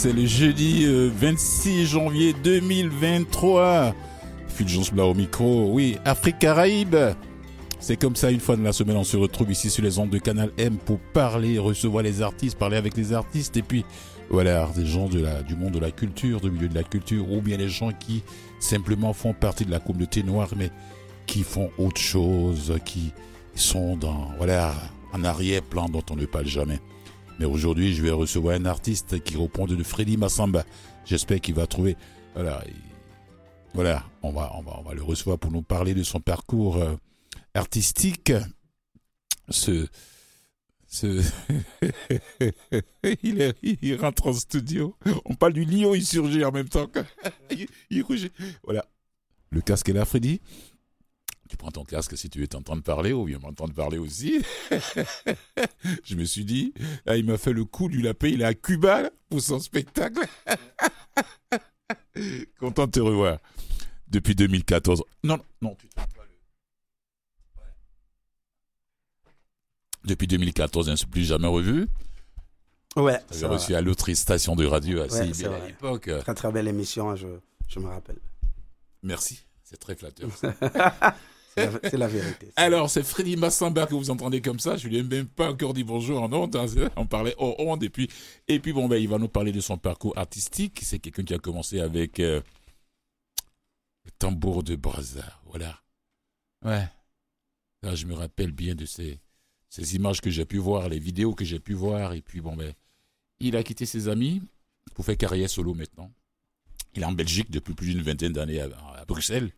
C'est le jeudi 26 janvier 2023. Fulgence Blau au micro. Oui, Afrique Caraïbe. C'est comme ça, une fois de la semaine, on se retrouve ici sur les ondes de Canal M pour parler, recevoir les artistes, parler avec les artistes et puis, voilà, des gens du monde de la culture, du milieu de la culture, ou bien les gens qui simplement font partie de la communauté noire, mais qui font autre chose, qui sont dans, voilà, un arrière-plan dont on ne parle jamais. Mais aujourd'hui, je vais recevoir un artiste qui reprend de Freddy Massamba. J'espère qu'il va trouver, voilà, voilà, on va, on va, on va le recevoir pour nous parler de son parcours euh, artistique. Ce, ce, il, est, il rentre en studio. On parle du lion, il surgit en même temps. il, il Voilà. Le casque est là, Freddy? Tu prends ton casque si tu es en train de parler ou bien m'entendre parler aussi. je me suis dit, là, il m'a fait le coup du lapin, il est à Cuba pour son spectacle. Content de te revoir. Depuis 2014. Non, non, tu pas le. Depuis 2014, on ne s'est plus jamais revu. Ouais. Tu reçu à l'autre station de radio à ouais, à l'époque. Très très belle émission, je, je me rappelle. Merci, c'est très flatteur. C'est la, vérité. Alors, c'est Freddy Massamba que vous entendez comme ça. Je lui ai même pas encore dit bonjour en honte. Hein. On parlait en honte. Et puis, et puis bon, ben, il va nous parler de son parcours artistique. C'est quelqu'un qui a commencé avec euh, le tambour de Brazza. Voilà. Ouais. Là, je me rappelle bien de ces, ces images que j'ai pu voir, les vidéos que j'ai pu voir. Et puis, bon, ben, il a quitté ses amis pour faire carrière solo maintenant. Il est en Belgique depuis plus d'une vingtaine d'années à Bruxelles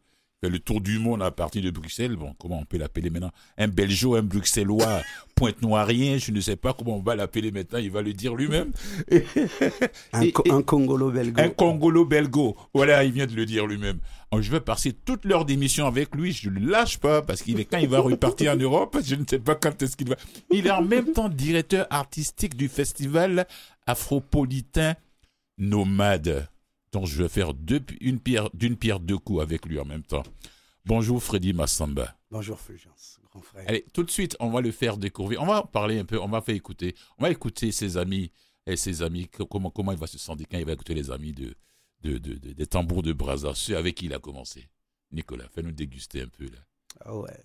le tour du monde à partir de Bruxelles. Bon, comment on peut l'appeler maintenant? Un Belgeo, un Bruxellois, pointe-noirien, je ne sais pas comment on va l'appeler maintenant, il va le dire lui-même. un, Congolo-Belgo. Un Congolo-Belgo. Voilà, il vient de le dire lui-même. Je vais passer toute l'heure d'émission avec lui, je ne le lâche pas, parce qu'il est quand il va repartir en Europe, je ne sais pas quand est-ce qu'il va. Il est en même temps directeur artistique du festival afropolitain Nomade. Donc je vais faire une pierre, d'une pierre deux coups avec lui en même temps. Bonjour Freddy Massamba. Bonjour Fulgence, grand frère. Allez, tout de suite, on va le faire découvrir. On va parler un peu, on va faire écouter. On va écouter ses amis et ses amis, comment, comment il va se sentir quand il va écouter les amis de, de, des tambours de Brazza, ceux avec qui il a commencé. Nicolas, fais-nous déguster un peu là. Ah ouais.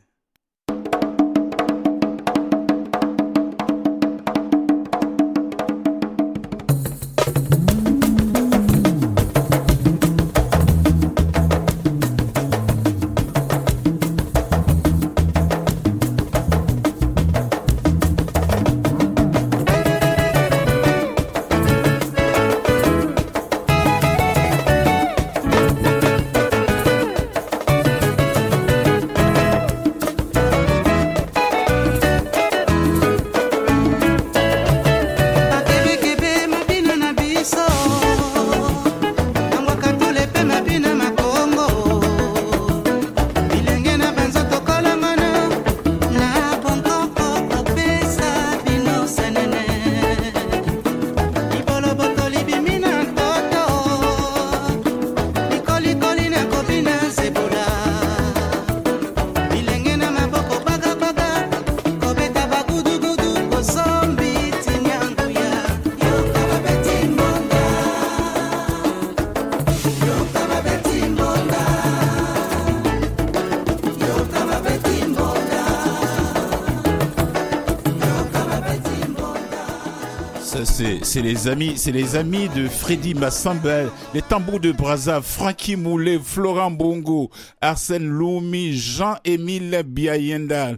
C'est les amis, c'est les amis de Freddy Massamba, les tambours de Brazza, Frankie Moulet, Florent Bongo, Arsène Loumi, Jean-Émile Biayenda,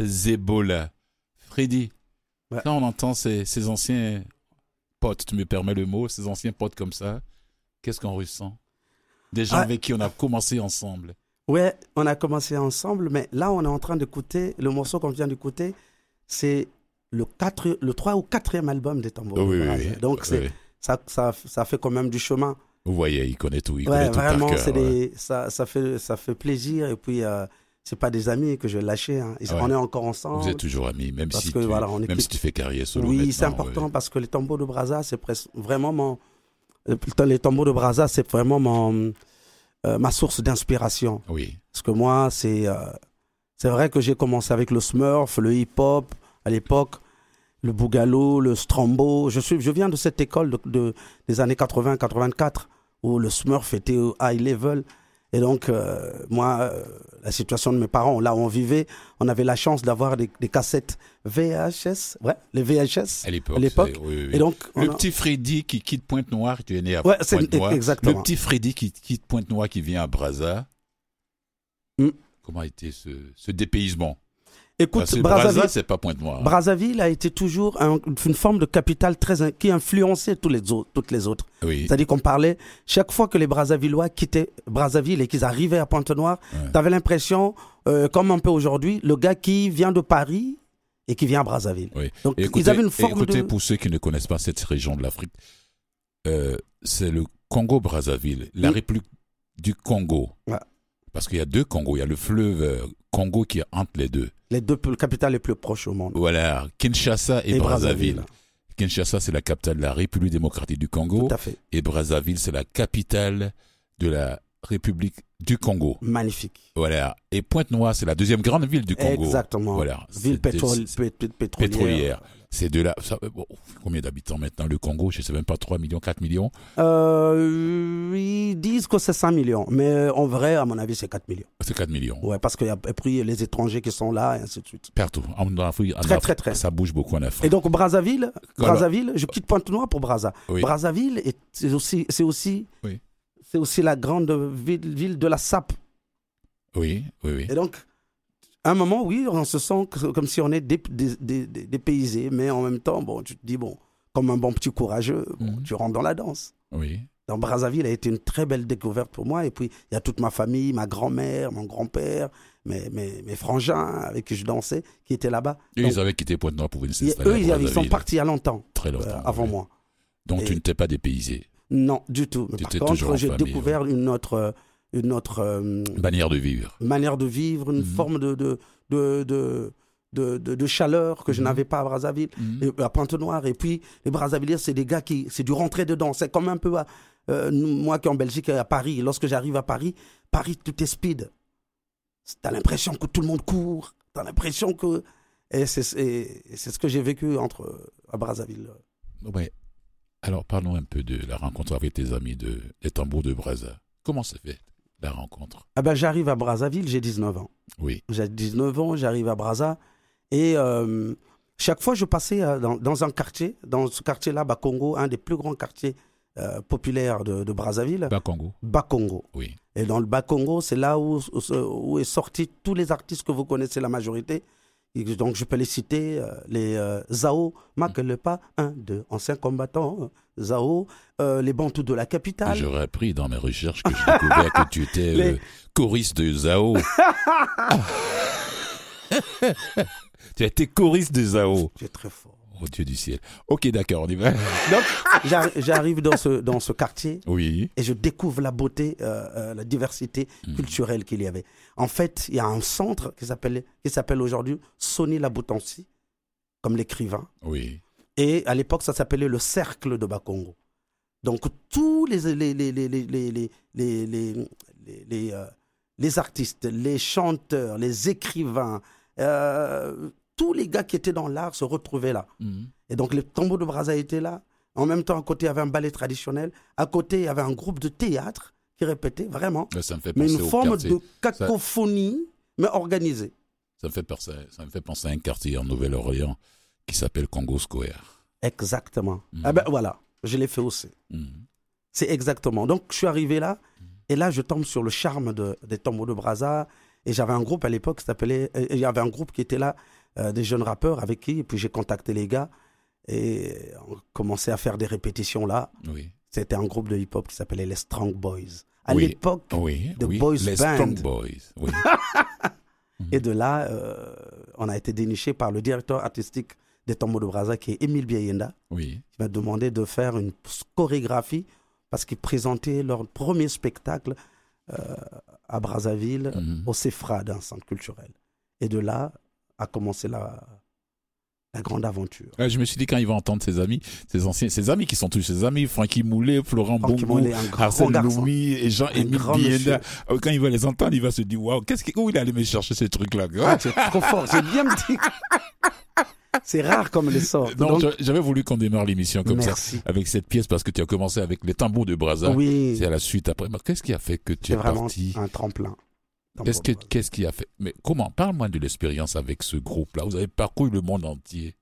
Zebola. Freddy, quand on entend ces, ces, anciens potes, tu me permets le mot, ces anciens potes comme ça, qu'est-ce qu'on ressent? Des gens avec qui on a commencé ensemble. Ouais, on a commencé ensemble, mais là, on est en train d'écouter, le morceau qu'on vient d'écouter, c'est le, 4, le 3 ou 4e album des Tambours. Oui, Donc, c'est, Ça, ça, ça, fait quand même du chemin. Vous voyez, il connaît tout. Il connaît tout vraiment, par cœur, des, ça, ça, fait, ça fait plaisir. Et puis, euh, c'est pas des amis que je vais lâcher. Hein. On est encore ensemble. Vous êtes toujours amis, même, si, tu, voilà, on même si tu fais carrière solo. Oui, c'est important parce que les tambours de Brazza, c'est vraiment mon. Euh, les tambours de Brazza, c'est vraiment mon, euh, ma source d'inspiration. Oui. Parce que moi, c'est c'est vrai que j'ai commencé avec le Smurf, le hip-hop, à l'époque. le Bougalou, le Strombo. Je, suis, je viens de cette école de, de- des années 80-84 où le Smurf était au high level. Et donc, euh, moi, euh, la situation de mes parents, là où on vivait, on avait la chance d'avoir des, des cassettes VHS, ouais, les VHS. À l'époque. Oui, oui. Et donc, on Le a- petit Freddy qui quitte Pointe-Noire, tu es né à Ouais, Pointe-Noire. exactement. Le petit Freddy qui quitte Pointe-Noire, qui vient à Brazza. Mm. Comment a été ce, ce dépaysement? Écoute, Parce Brazzaville, Brazza, c'est pas Pointe-Noire. Brazzaville a été toujours un- une forme de capitale très qui influençait tous les autres, toutes les autres. oui. C'est-à-dire qu'on parlait, chaque fois que les Brazzavillois quittaient Brazzaville et qu'ils arrivaient à Pointe-Noire, Ouais. tu avais l'impression, euh, comme un peu aujourd'hui, le gars qui vient de Paris et qui vient à Brazzaville. Oui. Donc écoutez, ils avaient une forme écoutez, de... pour ceux qui ne connaissent pas cette région de l'Afrique, euh, c'est le Congo-Brazzaville, la Oui. République du Congo. Ouais. Parce qu'il y a deux Congos. Il y a le fleuve euh, Congo qui est entre les deux. Les deux capitales les plus proches au monde. Voilà, Kinshasa et, Et Brazzaville. Brazzaville. Kinshasa, c'est la capitale de la République démocratique du Congo. Tout à fait. Et Brazzaville, c'est la capitale de la République du Congo. Magnifique. Voilà. Et Pointe-Noire, c'est la deuxième grande ville du Congo. Exactement. Voilà. Ville pétrole, pétrolière. pétrolière. C'est de là. ça- bon, combien d'habitants maintenant le Congo? Je sais même pas 3 millions, 4 millions? Euh, ils disent que c'est 5 millions, mais en vrai, à mon avis, c'est 4 millions. C'est 4 millions. Ouais, parce qu'il y a et puis les étrangers qui sont là, et ainsi de suite. Partout. En Afrique, en Très, Afrique, très, très. ça bouge beaucoup en Afrique. Et donc Brazzaville, Brazzaville, je quitte Pointe-Noire pour Brazza. Oui. Brazzaville, est- c'est aussi, c'est aussi, Oui. c'est aussi la grande ville, ville de la sape. Oui, oui, oui. Et donc, à un moment, oui, on se sent comme si on est dé- dé- dé- dé- dépaysé, mais en même temps, bon, tu te dis, bon, comme un bon petit courageux, bon, Mhm. tu rentres dans la danse. Oui. Donc Brazzaville a été une très belle découverte pour moi. Et puis, il y a toute ma famille, ma grand-mère, mon grand-père, mes, mes, mes frangins avec qui je dansais, qui étaient là-bas. Et Donc, ils avaient quitté Pointe-Noire pour venir s'installer eux, ils, ils sont partis il y a longtemps, Très euh, longtemps. avant oui. moi. Donc tu ne t'es pas dépaysé. Non, du tout. Mais Tu par contre, j'ai découvert une autre, euh, une autre euh, Manière de vivre. manière de vivre, une Mhm. forme de, de, de, de, de, chaleur que je Mhm. n'avais pas à Brazzaville, et à Pointe-Noire. Et puis, les Brazzavilliers, c'est des gars qui. C'est du rentrer dedans. C'est comme un peu. à- euh, moi qui en Belgique à Paris, lorsque j'arrive à Paris, Paris, tout est speed. T'as l'impression que tout le monde court. T'as l'impression que. Et c'est ce que j'ai vécu entre, à Brazzaville. Ouais. Alors parlons un peu de la rencontre avec tes amis de, des tambours de Brazza. Comment s'est fait? La rencontre Ah ben, j'arrive à Brazzaville, j'ai 19 ans. Oui. J'ai 19 ans, j'arrive à Brazza. Et euh, chaque fois, je passais euh, dans, dans un quartier, dans ce quartier-là, Bakongo, un des plus grands quartiers euh, populaires de, de Brazzaville, Bas Congo. Bakongo. Oui. Et dans le Bakongo, c'est là où, où, où est sorti tous les artistes que vous connaissez, la majorité. Donc, je peux les citer, euh, les euh, Zao, Makelepa, 1, 2, anciens combattants, euh, Zao, euh, les Bantous de la capitale. J'aurais appris dans mes recherches que je découvrais que tu étais Les- euh, choriste de Zao. tu as été choriste de Zao. Tu es très fort. Mon Dieu du ciel. Ok, d'accord, on y va. Donc, j'arrive dans ce, dans ce quartier oui. et je découvre la beauté, la diversité culturelle qu'il y avait. En fait, il y a un centre qui s'appelle aujourd'hui Sonny Laboutancy, comme l'écrivain. Oui. Et à l'époque, ça s'appelait le Cercle de Bakongo. Donc, tous les, les, les, les, les artistes, les chanteurs, les écrivains, tous les gars qui étaient dans l'art se retrouvaient là. Mhm. Et donc, les tambours de Brazza étaient là. En même temps, à côté, il y avait un ballet traditionnel. À côté, il y avait un groupe de théâtre qui répétait vraiment. Là, Ça me fait Mais une forme quartier. de cacophonie, mais organisée. Ça me fait penser, ça me fait penser à un quartier en Nouvelle-Orléans qui s'appelle Congo Square. Exactement. Mhm. Ah ben voilà, je l'ai fait aussi. Mhm. C'est exactement. Donc, je suis arrivé là, et là, je tombe sur le charme de, des tambours de Brazza. Et j'avais un groupe à l'époque qui s'appelait. euh, Il y avait un groupe qui était là, euh, des jeunes rappeurs avec qui, et puis j'ai contacté les gars, et on commençait à faire des répétitions là. Oui. C'était un groupe de hip-hop qui s'appelait les Strong Boys. À Oui. l'époque, Oui. The. Boys Les Band. Strong Boys. Oui. et de là, euh, on a été déniché par le directeur artistique des tambours de Brazza, qui est Émile Biayenda. oui. qui m'a demandé de faire une chorégraphie parce qu'ils présentaient leur premier spectacle euh, à Brazzaville, Mhm. au CEFRA, d'un centre culturel. Et de là a commencé la, la grande aventure. Ouais, je me suis dit quand il va entendre ses amis, ses anciens, ses amis qui sont tous ses amis, Francky Moulet, Florent Bongo, Arsène. Loumi et Jean-Émile Bienda. Euh, Quand il va les entendre, il va se dire waouh, qu'est-ce où il allait me chercher ces trucs-là Ah, es trop fort, j'ai bien dit. C'est rare comme les sort. Non, Donc, j'a- j'avais voulu qu'on démarre l'émission comme merci. ça, avec cette pièce, parce que tu as commencé avec les tambours de Brazza. Oui, C'est à la suite après. Mais qu'est-ce qui a fait que tu c'est es parti? un tremplin. Qu'est-ce que qu'est-ce qui a fait? Mais comment? Parle-moi de l'expérience avec ce groupe-là. Vous avez parcouru le monde entier.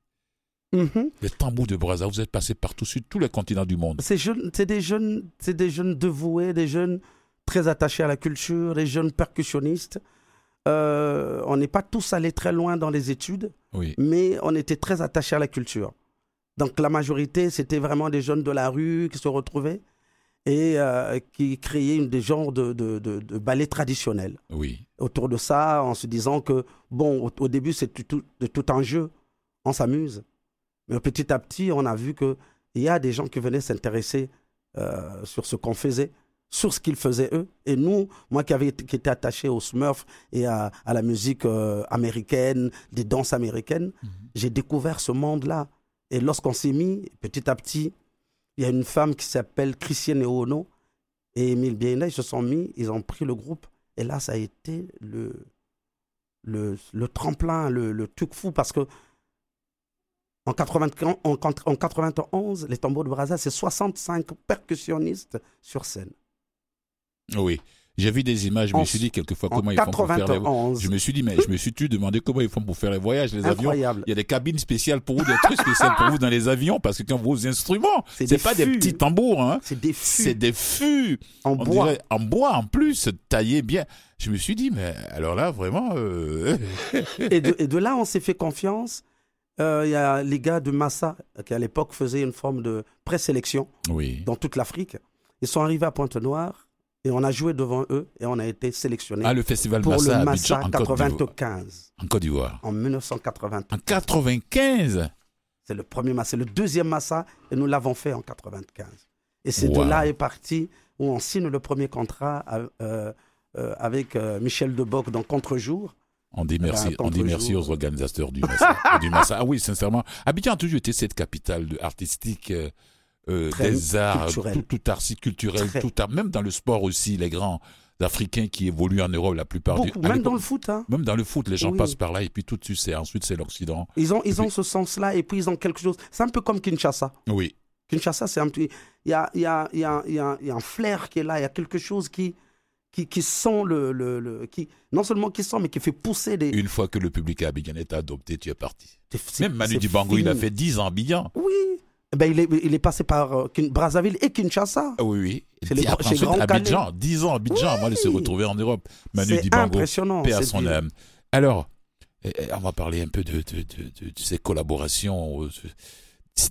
Mhm. Les tambours de Brazza, vous êtes passé partout sur tous les continents du monde. C'est c'est des jeunes, c'est des jeunes dévoués, des jeunes très attachés à la culture, des jeunes percussionnistes. Euh, on n'est pas tous allés très loin dans les études, Oui. mais on était très attachés à la culture. Donc la majorité, c'était vraiment des jeunes de la rue qui se retrouvaient et euh, qui créaient une- des genres de, de, de, de ballets traditionnels. Oui. Autour de ça, en se disant que, bon, au, au début, c'est tout, tout- un jeu, on s'amuse. Mais petit à petit, on a vu qu'il y a des gens qui venaient s'intéresser euh, sur ce qu'on faisait, sur ce qu'ils faisaient eux. Et nous, moi qui, avais, qui était attaché au Smurf et à, à la musique euh, américaine, des danses américaines, Mhm. j'ai découvert ce monde-là. Et lorsqu'on s'est mis, petit à petit, il y a une femme qui s'appelle Christiane Eono et Émile Biena, ils se sont mis, ils ont pris le groupe. Et là, ça a été le, le, tremplin, le, truc fou, parce que en, 80 en, en 91, les tambours de Brazza, c'est 65 percussionnistes sur scène. Oui. J'ai vu des images, je me suis dit quelquefois En comment ils font pour faire les voyages. 91, Je me suis dit, mais je me suis tu demandé comment ils font pour faire les voyages, les avions. Il y a des cabines spéciales pour vous, des trucs spéciaux pour vous dans les avions, parce que quand vos instruments, C'est c'est pas des petits tambours, hein. C'est des C'est fûts des fûts. en On bois. dirait en bois en plus, taillé bien. Je me suis dit, mais alors là, vraiment, euh, et, de, et de là, on s'est fait confiance. Euh, Il y a les gars de Massa, qui à l'époque faisaient une forme de présélection oui. dans toute l'Afrique. Ils sont arrivés à Pointe-Noire et on a joué devant eux et on a été sélectionnés Ah, le festival pour Massa, le Massa en Côte d'Ivoire. 95 En Côte d'Ivoire. en 1995. En 95 C'est le premier Massa, c'est le deuxième Massa et nous l'avons fait en 95. Et c'est Wow. de là est parti où on signe le premier contrat euh, euh, avec euh, Michel Deboc dans Contre-jour. On dit merci, Ben, on dit merci aux organisateurs du Massa. du Massa. Ah oui, sincèrement. Abidjan a toujours été cette capitale artistique, euh, des arts, tout, tout art culturel, Très. tout art, même dans le sport aussi, les grands Africains qui évoluent en Europe la plupart Beaucoup, du même dans le foot. hein. Même dans le foot, les gens Oui. passent par là et puis tout de suite, c'est ensuite c'est l'Occident. Ils ont, ils ont ce sens-là et puis ils ont quelque chose. C'est un peu comme Kinshasa. Oui, Kinshasa, c'est un petit. Il y a, y, a, y, a, y, a, un flair qui est là, il y a quelque chose qui, qui, qui sent le, le, le- qui, non seulement qui sent, mais qui fait pousser des. une fois que le public à Abidjan est adopté, tu es parti. Même Manu Dibango, il a fait 10 ans à Abidjan. Oui. Ben, il, est, il est passé par euh, Brazzaville et Kinshasa. Ah oui, oui. C'est les grands- chez ensuite, Grand Abidjan, 10 ans à Abidjan avant de se Oui. retrouver en Europe. Manu Dibango, impressionnant. paix à son âme. Alors, eh, eh, on va parler un peu de, de, de, de- ces collaborations. euh,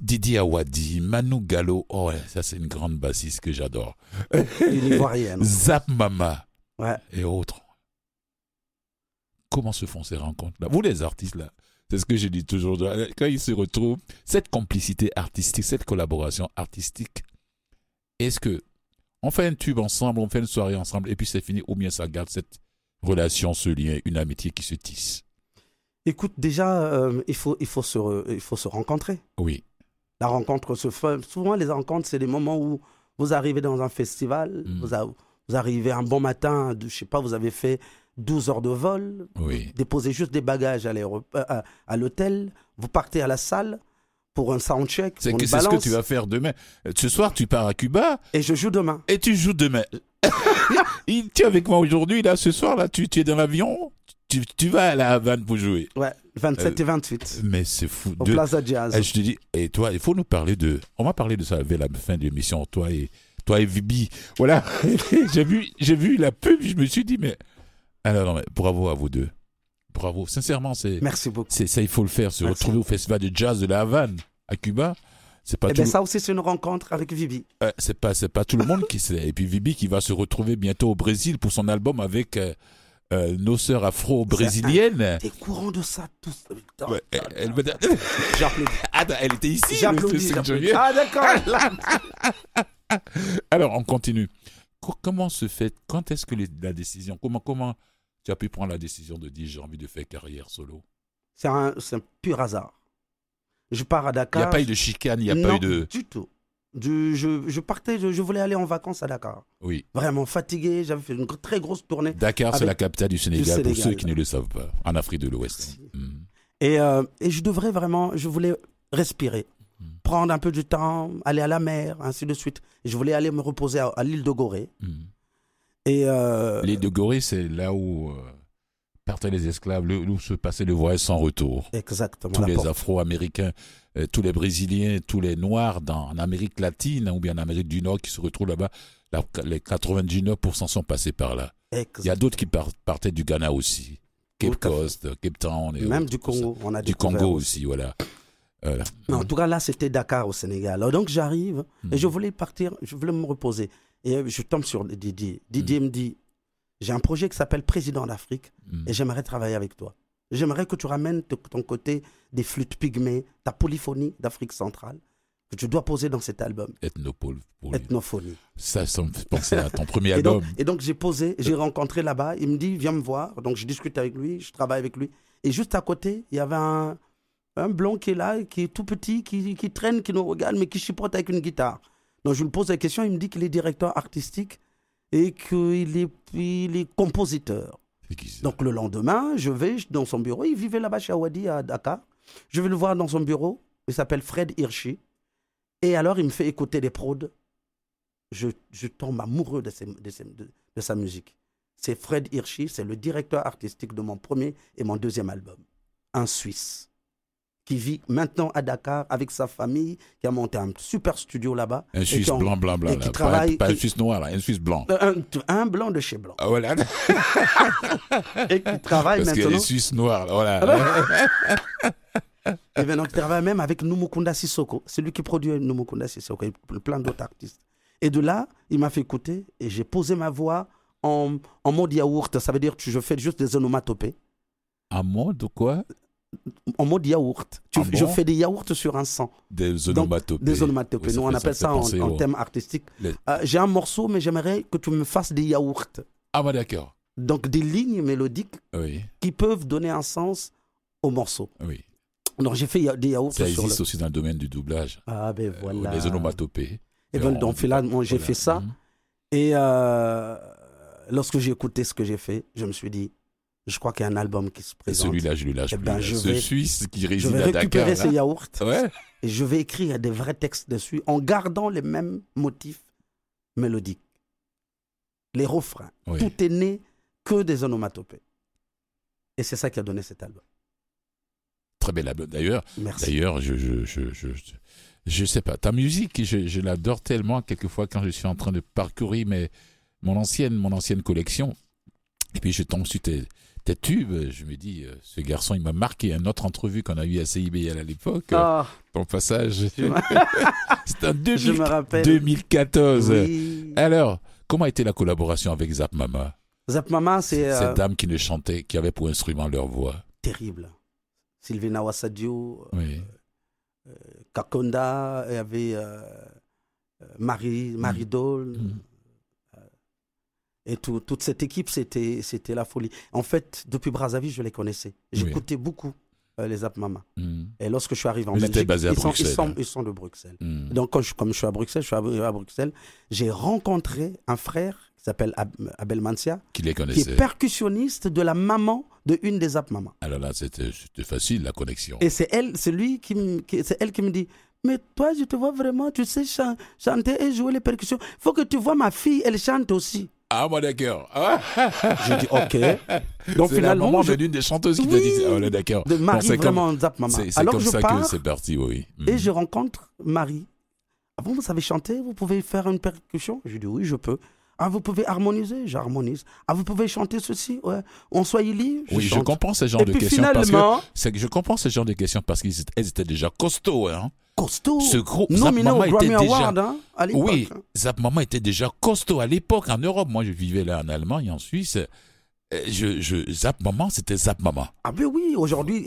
Didi Awadi, Manu Gallo, oh ça c'est une grande bassiste que j'adore. Une Ivoirienne. Zap Mama Ouais. et autres. Comment se font ces rencontres-là? Vous les artistes là, c'est ce que je dis toujours. Quand ils se retrouvent, cette complicité artistique, cette collaboration artistique, est-ce que on fait un tube ensemble, on fait une soirée ensemble et puis c'est fini ou bien ça garde cette relation, ce lien, une amitié qui se tisse? Écoute, déjà, euh, il, faut, il, faut se, re- il faut se rencontrer. Oui, La rencontre se fait. Souvent, les rencontres, c'est des moments où vous arrivez dans un festival, Mm. vous, a- vous arrivez un bon matin, je sais pas, vous avez fait 12 heures de vol, oui. déposez juste des bagages à, euh, à, à l'hôtel, vous partez à la salle pour un soundcheck, C'est ce que tu vas faire demain. Ce soir, tu pars à Cuba et je joue demain. et tu joues demain. Il- tu es avec moi aujourd'hui, là, ce soir, là, tu, tu es dans l'avion, tu, tu vas à la Havane pour jouer. Ouais, 27 Euh, et 28, Mais c'est fou. au De- Plaza Jazz. Eh, je te dis, et toi, il faut nous parler de. On va parler de ça avec la fin de l'émission, toi et toi et Vibi. Voilà. j'ai vu, j'ai vu la pub, je me suis dit, mais. Alors, non, mais bravo à vous deux. Bravo. Sincèrement, c'est, Merci beaucoup. c'est ça, il faut le faire. Se Merci. retrouver au festival de jazz de la Havane à Cuba. C'est pas Et tout. bien ça aussi, c'est une rencontre avec Vivi. euh, c'est pas, c'est pas tout le monde qui sait. Et puis Vibi qui va se retrouver bientôt au Brésil pour son album avec euh, euh, nos sœurs afro-brésiliennes. T'es courant de ça tous. Ouais, elle, J'applaudis. Attends, elle était ici. J'applaudis. 5 j'applaudis. janvier. Ah d'accord. Alors, on continue. Co- Comment se fait, quand est-ce que les- la décision, comment, comment tu as pu prendre la décision de dire j'ai envie de faire carrière solo? C'est un, pur hasard. Je pars à Il n'y Dakar. a pas eu de chicane, il n'y a non, pas eu de. du tout. Du- je, je partais, je, je voulais aller en vacances à Dakar. Oui. Vraiment fatigué, j'avais fait une très grosse tournée. Dakar, c'est la capitale du Sénégal, pour Sénégal. ceux qui ne le savent pas, en Afrique de l'Ouest. Mhm. Et, euh, et je devrais vraiment, je voulais respirer, Mm. prendre un peu du temps, aller à la mer, ainsi de suite. Je voulais aller me reposer à, à l'île de Gorée. Mm. Et euh, L'île de Gorée, c'est là où euh, partaient les esclaves, le- où se passait le voyage sans retour. exactement. Tous les. Afro-Américains, euh, tous les Brésiliens, tous les Noirs dans, en Amérique latine ou bien en Amérique du Nord qui se retrouvent là-bas, la- les 99% sont passés par là. Il y a d'autres qui par- partaient du Ghana aussi. Cape. Coast, Cape Town. Et Même autres, du. Congo. On a Du Congo aussi, voilà. Voilà. Mais en tout cas, là, c'était Dakar au Sénégal. Alors, donc, j'arrive et je voulais partir, je voulais me reposer. Et euh, je tombe sur Didier. Didier me dit J'ai un projet qui s'appelle Président d'Afrique et j'aimerais travailler avec toi. J'aimerais que tu ramènes ton côté des flûtes pygmées, ta polyphonie d'Afrique centrale, que tu dois poser dans cet album, Ethnopole. Ethnophonie. Ça, ça me fait penser à ton premier Et donc, album. et donc, j'ai posé, j'ai rencontré là-bas. Il me dit Viens me voir. Donc, je discute avec lui, je travaille avec lui. Et juste à côté, il y avait un, un blond qui est là, qui est tout petit, qui, qui traîne, qui nous regarde, mais qui chipote avec une guitare. Donc, je lui pose la question. Il me dit qu'il est directeur artistique et qu'il est, il est compositeur. Donc, le lendemain, je vais dans son bureau. Il vivait là-bas chez Awadi, à Dakar. Je vais le voir dans son bureau. Il s'appelle Fred Hirschi. Et alors, il me fait écouter des prods. Je, je tombe amoureux de, ses- de ses- de- de sa musique. C'est Fred Hirschi, c'est le directeur artistique de mon premier et mon deuxième album. Un Suisse qui vit maintenant à Dakar avec sa famille, qui a monté un super studio là-bas. Un Suisse qui blanc, blanc, blanc. et qui travaille- Pas, un qui- Suisse noir, là. Un Suisse blanc. Un, un blanc de chez blanc. Ah, voilà. Et qui travaille Parce maintenant. Suisses noirs. là, Voilà. Et maintenant, il travaille même avec Numukunda Sissoko. C'est lui qui produit Numukunda Sissoko et plein d'autres artistes. Et de là, il m'a fait écouter et j'ai posé ma voix en, en mode yaourt. Ça veut dire que je fais juste des onomatopées. Un mode quoi? En mode yaourt. Tu- Ah bon je fais des yaourts sur un sang. Des onomatopées. Des onomatopées. Oui, ça Nous, on ça appelle fait ça en, en au- termes artistiques. Les- Euh, j'ai un morceau, mais j'aimerais que tu me fasses des yaourts. Ah, bah d'accord. Donc, des lignes mélodiques Oui, qui peuvent donner un sens au morceau. oui. Donc, j'ai fait des yaourts Ça sur existe le... aussi dans le domaine du doublage. Ah, ben Euh, voilà. Les onomatopées. Et ben, on- donc, là, j'ai voilà. fait ça. Mhm. Et euh, lorsque j'ai écouté ce que j'ai fait, je me suis dit, je crois qu'il y a un album qui se présente. celui-là, je lui lâche Eh ben, je Ce vais- Suisse qui je réside vais à récupérer Dakar. ces là. yaourts Ouais. et je vais écrire des vrais textes dessus en gardant les mêmes motifs mélodiques. Les refrains. Oui. Tout est né que des onomatopées. Et c'est ça qui a donné cet album. Très bel album. D'ailleurs, Merci. D'ailleurs, je, je, je, je, je, je sais pas, ta musique, je, je l'adore tellement, quelquefois, quand je suis en train de parcourir mes, mon, ancienne, mon ancienne collection, et puis je tombe sur tes, tes tubes, je me dis, euh, ce garçon, il m'a marqué. Une autre entrevue qu'on a eue à CIBL à l'époque, euh, Ah, ton passage, me- c'était en je 2000 me rappelle. 2014. Oui. Alors, comment a été la collaboration avec Zap Mama? Zap Mama, c'est euh, Cette dame qui ne chantait, qui avait pour instrument leur voix. terrible. Sylvina Wassadio, Oui. Kakonda, il y avait euh, euh, Marie, Marie Dole. Mhm. Et tout- toute cette équipe, c'était c'était la folie. En fait, depuis Brazzaville, je les connaissais. J'écoutais beaucoup euh, les Zap Mama. Mm. Et lorsque je suis arrivé en étaient Belgique, basés à ils, sont, ils, Bruxelles, sont, hein. ils sont de Bruxelles. Mm. Donc, quand je, comme je suis à Bruxelles, je suis arrivé à Bruxelles, j'ai rencontré un frère qui s'appelle Ab- Abel Mancia, Qui les qui est percussionniste de la maman de une des Zap Mama. Alors là, c'était facile, la connexion. Et c'est elle, c'est lui qui, c'est elle qui me dit, mais toi, je te vois vraiment, tu sais chan- chanter et jouer les percussions. Faut que tu vois ma fille, elle chante aussi. Ah, moi, d'accord. Ah, J'ai dit, ok. Donc la finalement, maman je- des chanteuses qui Oui. dit. Ah, on est d'accord. de Marie Bon, c'est comme- vraiment Zap Mama. C'est comme je ça pars que c'est parti, oui. Mm. et je rencontre Marie. Ah bon, vous savez chanter Vous pouvez faire une percussion? Je dis, oui, je peux. Ah, vous pouvez harmoniser? J'harmonise. Ah, vous pouvez chanter ceci? Ouais. En Swahili Oui, je chante. comprends ce genre Et de puis questions parce que finalement, c'est que je comprends ce genre de questions parce qu'elles étaient, elles étaient déjà costauds. Hein. Costaud, Ce groupe Zap nominé au Grammy déjà Award hein, à l'époque. oui, Zap Mama était déjà costaud à l'époque en Europe. Moi, je vivais là en Allemagne, en Suisse. Euh, Je, je, Zap Mama, c'était Zap Mama. Ah ben oui, aujourd'hui,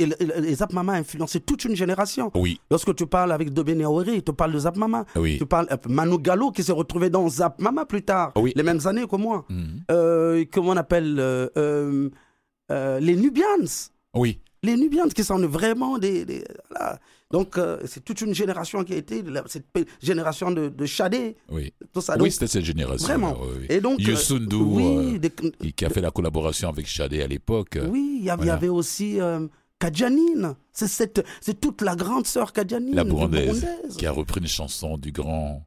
Zap Mama a influencé toute une génération. Oui, Lorsque tu parles avec Dobé Néoré, il te parle de Zap Mama. oui. Tu parles euh, Manu Gallo qui s'est retrouvé dans Zap Mama plus tard, Oui. les mêmes années que moi. Mhm. Euh, comment on appelle euh, euh, euh, les Nubians. Oui, Les Nubians qui sont vraiment des. Donc, euh, c'est toute une génération qui a été, la- cette génération de, de Chadé, oui. tout ça. Donc, oui, c'était cette génération. vraiment. Oui, oui. et donc, euh, oui, euh, des- qui, a fait la collaboration avec Shadé à l'époque. oui, il y avait, y aussi euh, Kadjanine. C'est cette, c'est toute la grande sœur Kadjanine. La Burundaise, qui a repris une chanson du grand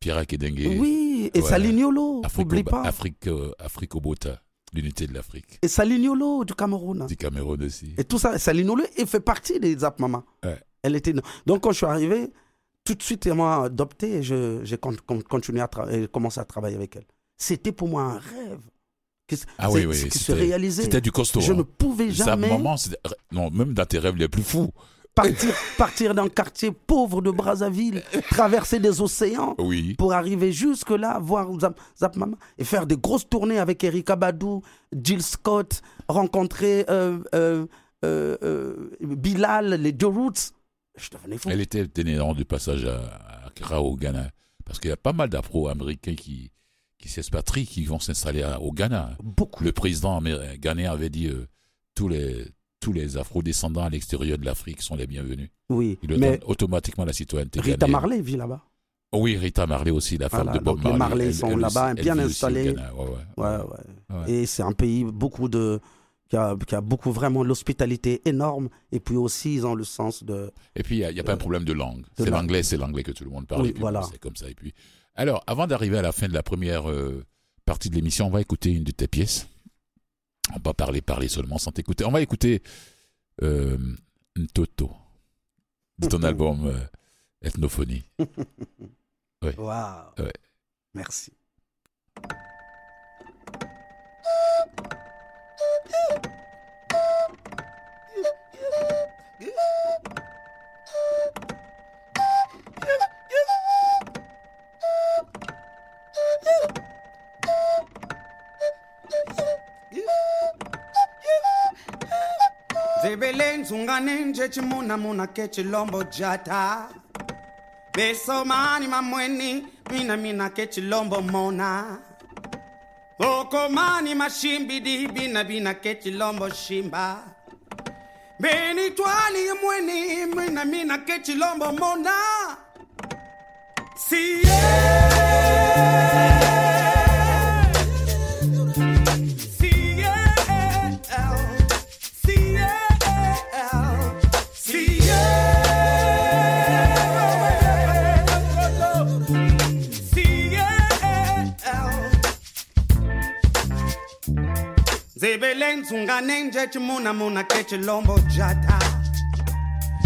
Pierre Akedengue. Oui, et. Salignolo, n'oublie pas. Afrique, euh, Africobota, l'unité de l'Afrique. Et Salignolo du Cameroun. Du Cameroun aussi. Et tout ça, Salignolo, il fait partie des Zap Mama. Ouais. Elle était... Donc quand je suis arrivé, tout de suite, elle m'a adopté et je- j'ai con- con- continué à travailler, commencé à travailler avec elle. C'était pour moi un rêve Ah oui, oui, qui se c'était- réalisait. C'était du costaud. Je hein. ne pouvais Ça, jamais maman, c'était- non, même dans tes rêves les plus fous. partir, partir d'un quartier pauvre de Brazzaville, traverser des océans Oui. pour arriver jusque-là, voir Zap, Zap Mama et faire des grosses tournées avec Erika Badou, Jill Scott, rencontrer euh, euh, euh, euh, Bilal, les deux Roots. Je devenais fou. Elle était itinérante du passage à, à Accra au Ghana. Parce qu'il y a pas mal d'Afro-Américains qui, qui s'expatrient, qui vont s'installer au Ghana. Beaucoup. Le président ghanéen avait dit euh, tous les tous les Afro-descendants à l'extérieur de l'Afrique sont les bienvenus. Oui, Il leur mais donne automatiquement la citoyenneté Rita ghanéenne. Marley vit là-bas. Oh oui, Rita Marley aussi, la femme Voilà, de Bob donc les Marley. Marley Elle- sont là-bas, bien installés. Ouais. Ouais. Et c'est un pays beaucoup de qui a, qui a beaucoup vraiment l'hospitalité énorme et puis aussi ils ont le sens de Et puis, il n'y a, pas un problème de langue. C'est l'anglais, c'est l'anglais que tout le monde parle. Oui, voilà. C'est comme ça. Et puis, alors, avant d'arriver à la fin de la première euh, partie de l'émission, on va écouter une de tes pièces. On va parler, parler seulement sans t'écouter. On va écouter euh, Toto de ton album euh, Ethnophonie. Ouais. Merci. Zebele nzungane nje chimuna muna ke chilombo jata. Beso mani mamweni mina mina ke chilombo mona. Oko mani mashimbi di bina bina ke chilombo shimba. Beni twali mweni mina mina ke chilombo mona. Si Zebele Sunga name jechi muna muna kechi lombo jata.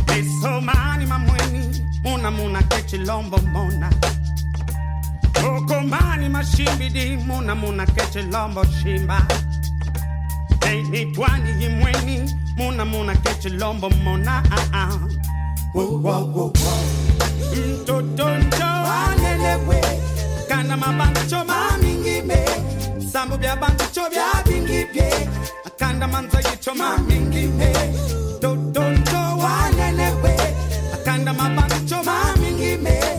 Liso mani mamweni Muna muna kechi lombo mona. Koko mani mashimbidi Muna muna kechi lombo shimba. Deni twani imweni Muna muna kechi lombo mona Wo wo wo wo Mtotonjo anelewe. Kana mabantu choma mingi me, Sambu bia bantu bancho bingi bingipye atandamanza yichoma mingine eh. dodonto wanelewe atandama bangichoma mingine eh.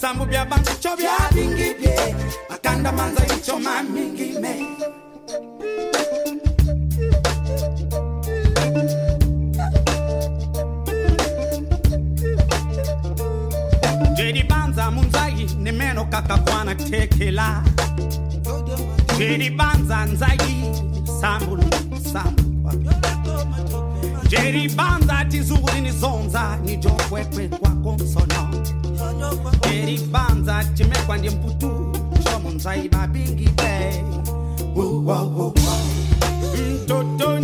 sambu bya bangicho bya bingi eh. bye atandamanza yichoma mingine jeribanza munzayi ne meno kakakwana tekela. Jeribanza nzayi sambulu kusamukwa jeribanza tizuri nizonza nijokwekwe kwako msono. Jeribanza chimekwa ndi mputu shomonzwai babingi te. Mtoto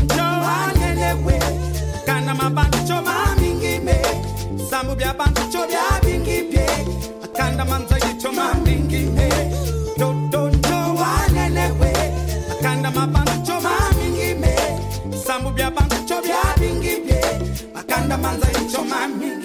amanza icho me.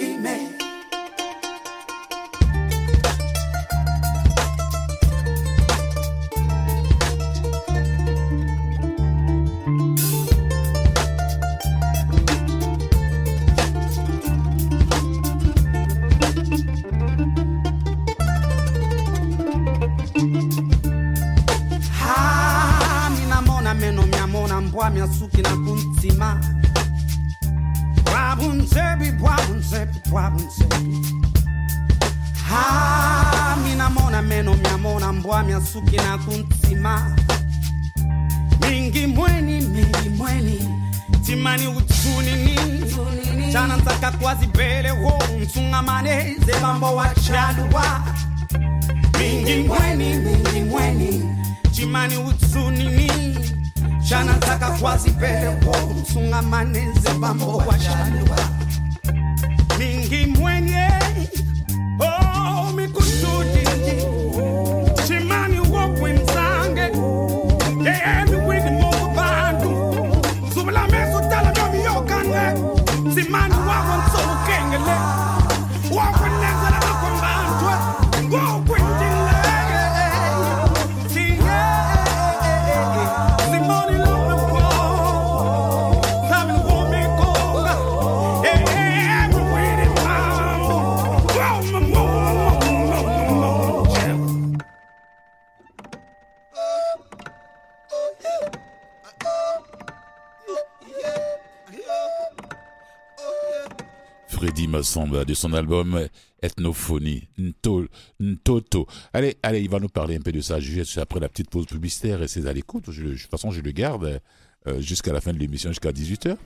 Freddy Massamba de son album Ethnophonie, Nto- Ntoto. Allez, allez, il va nous parler un peu de ça juste après la petite pause publicitaire et c'est à l'écoute. De toute façon, je le garde euh, jusqu'à la fin de l'émission, jusqu'à 18h.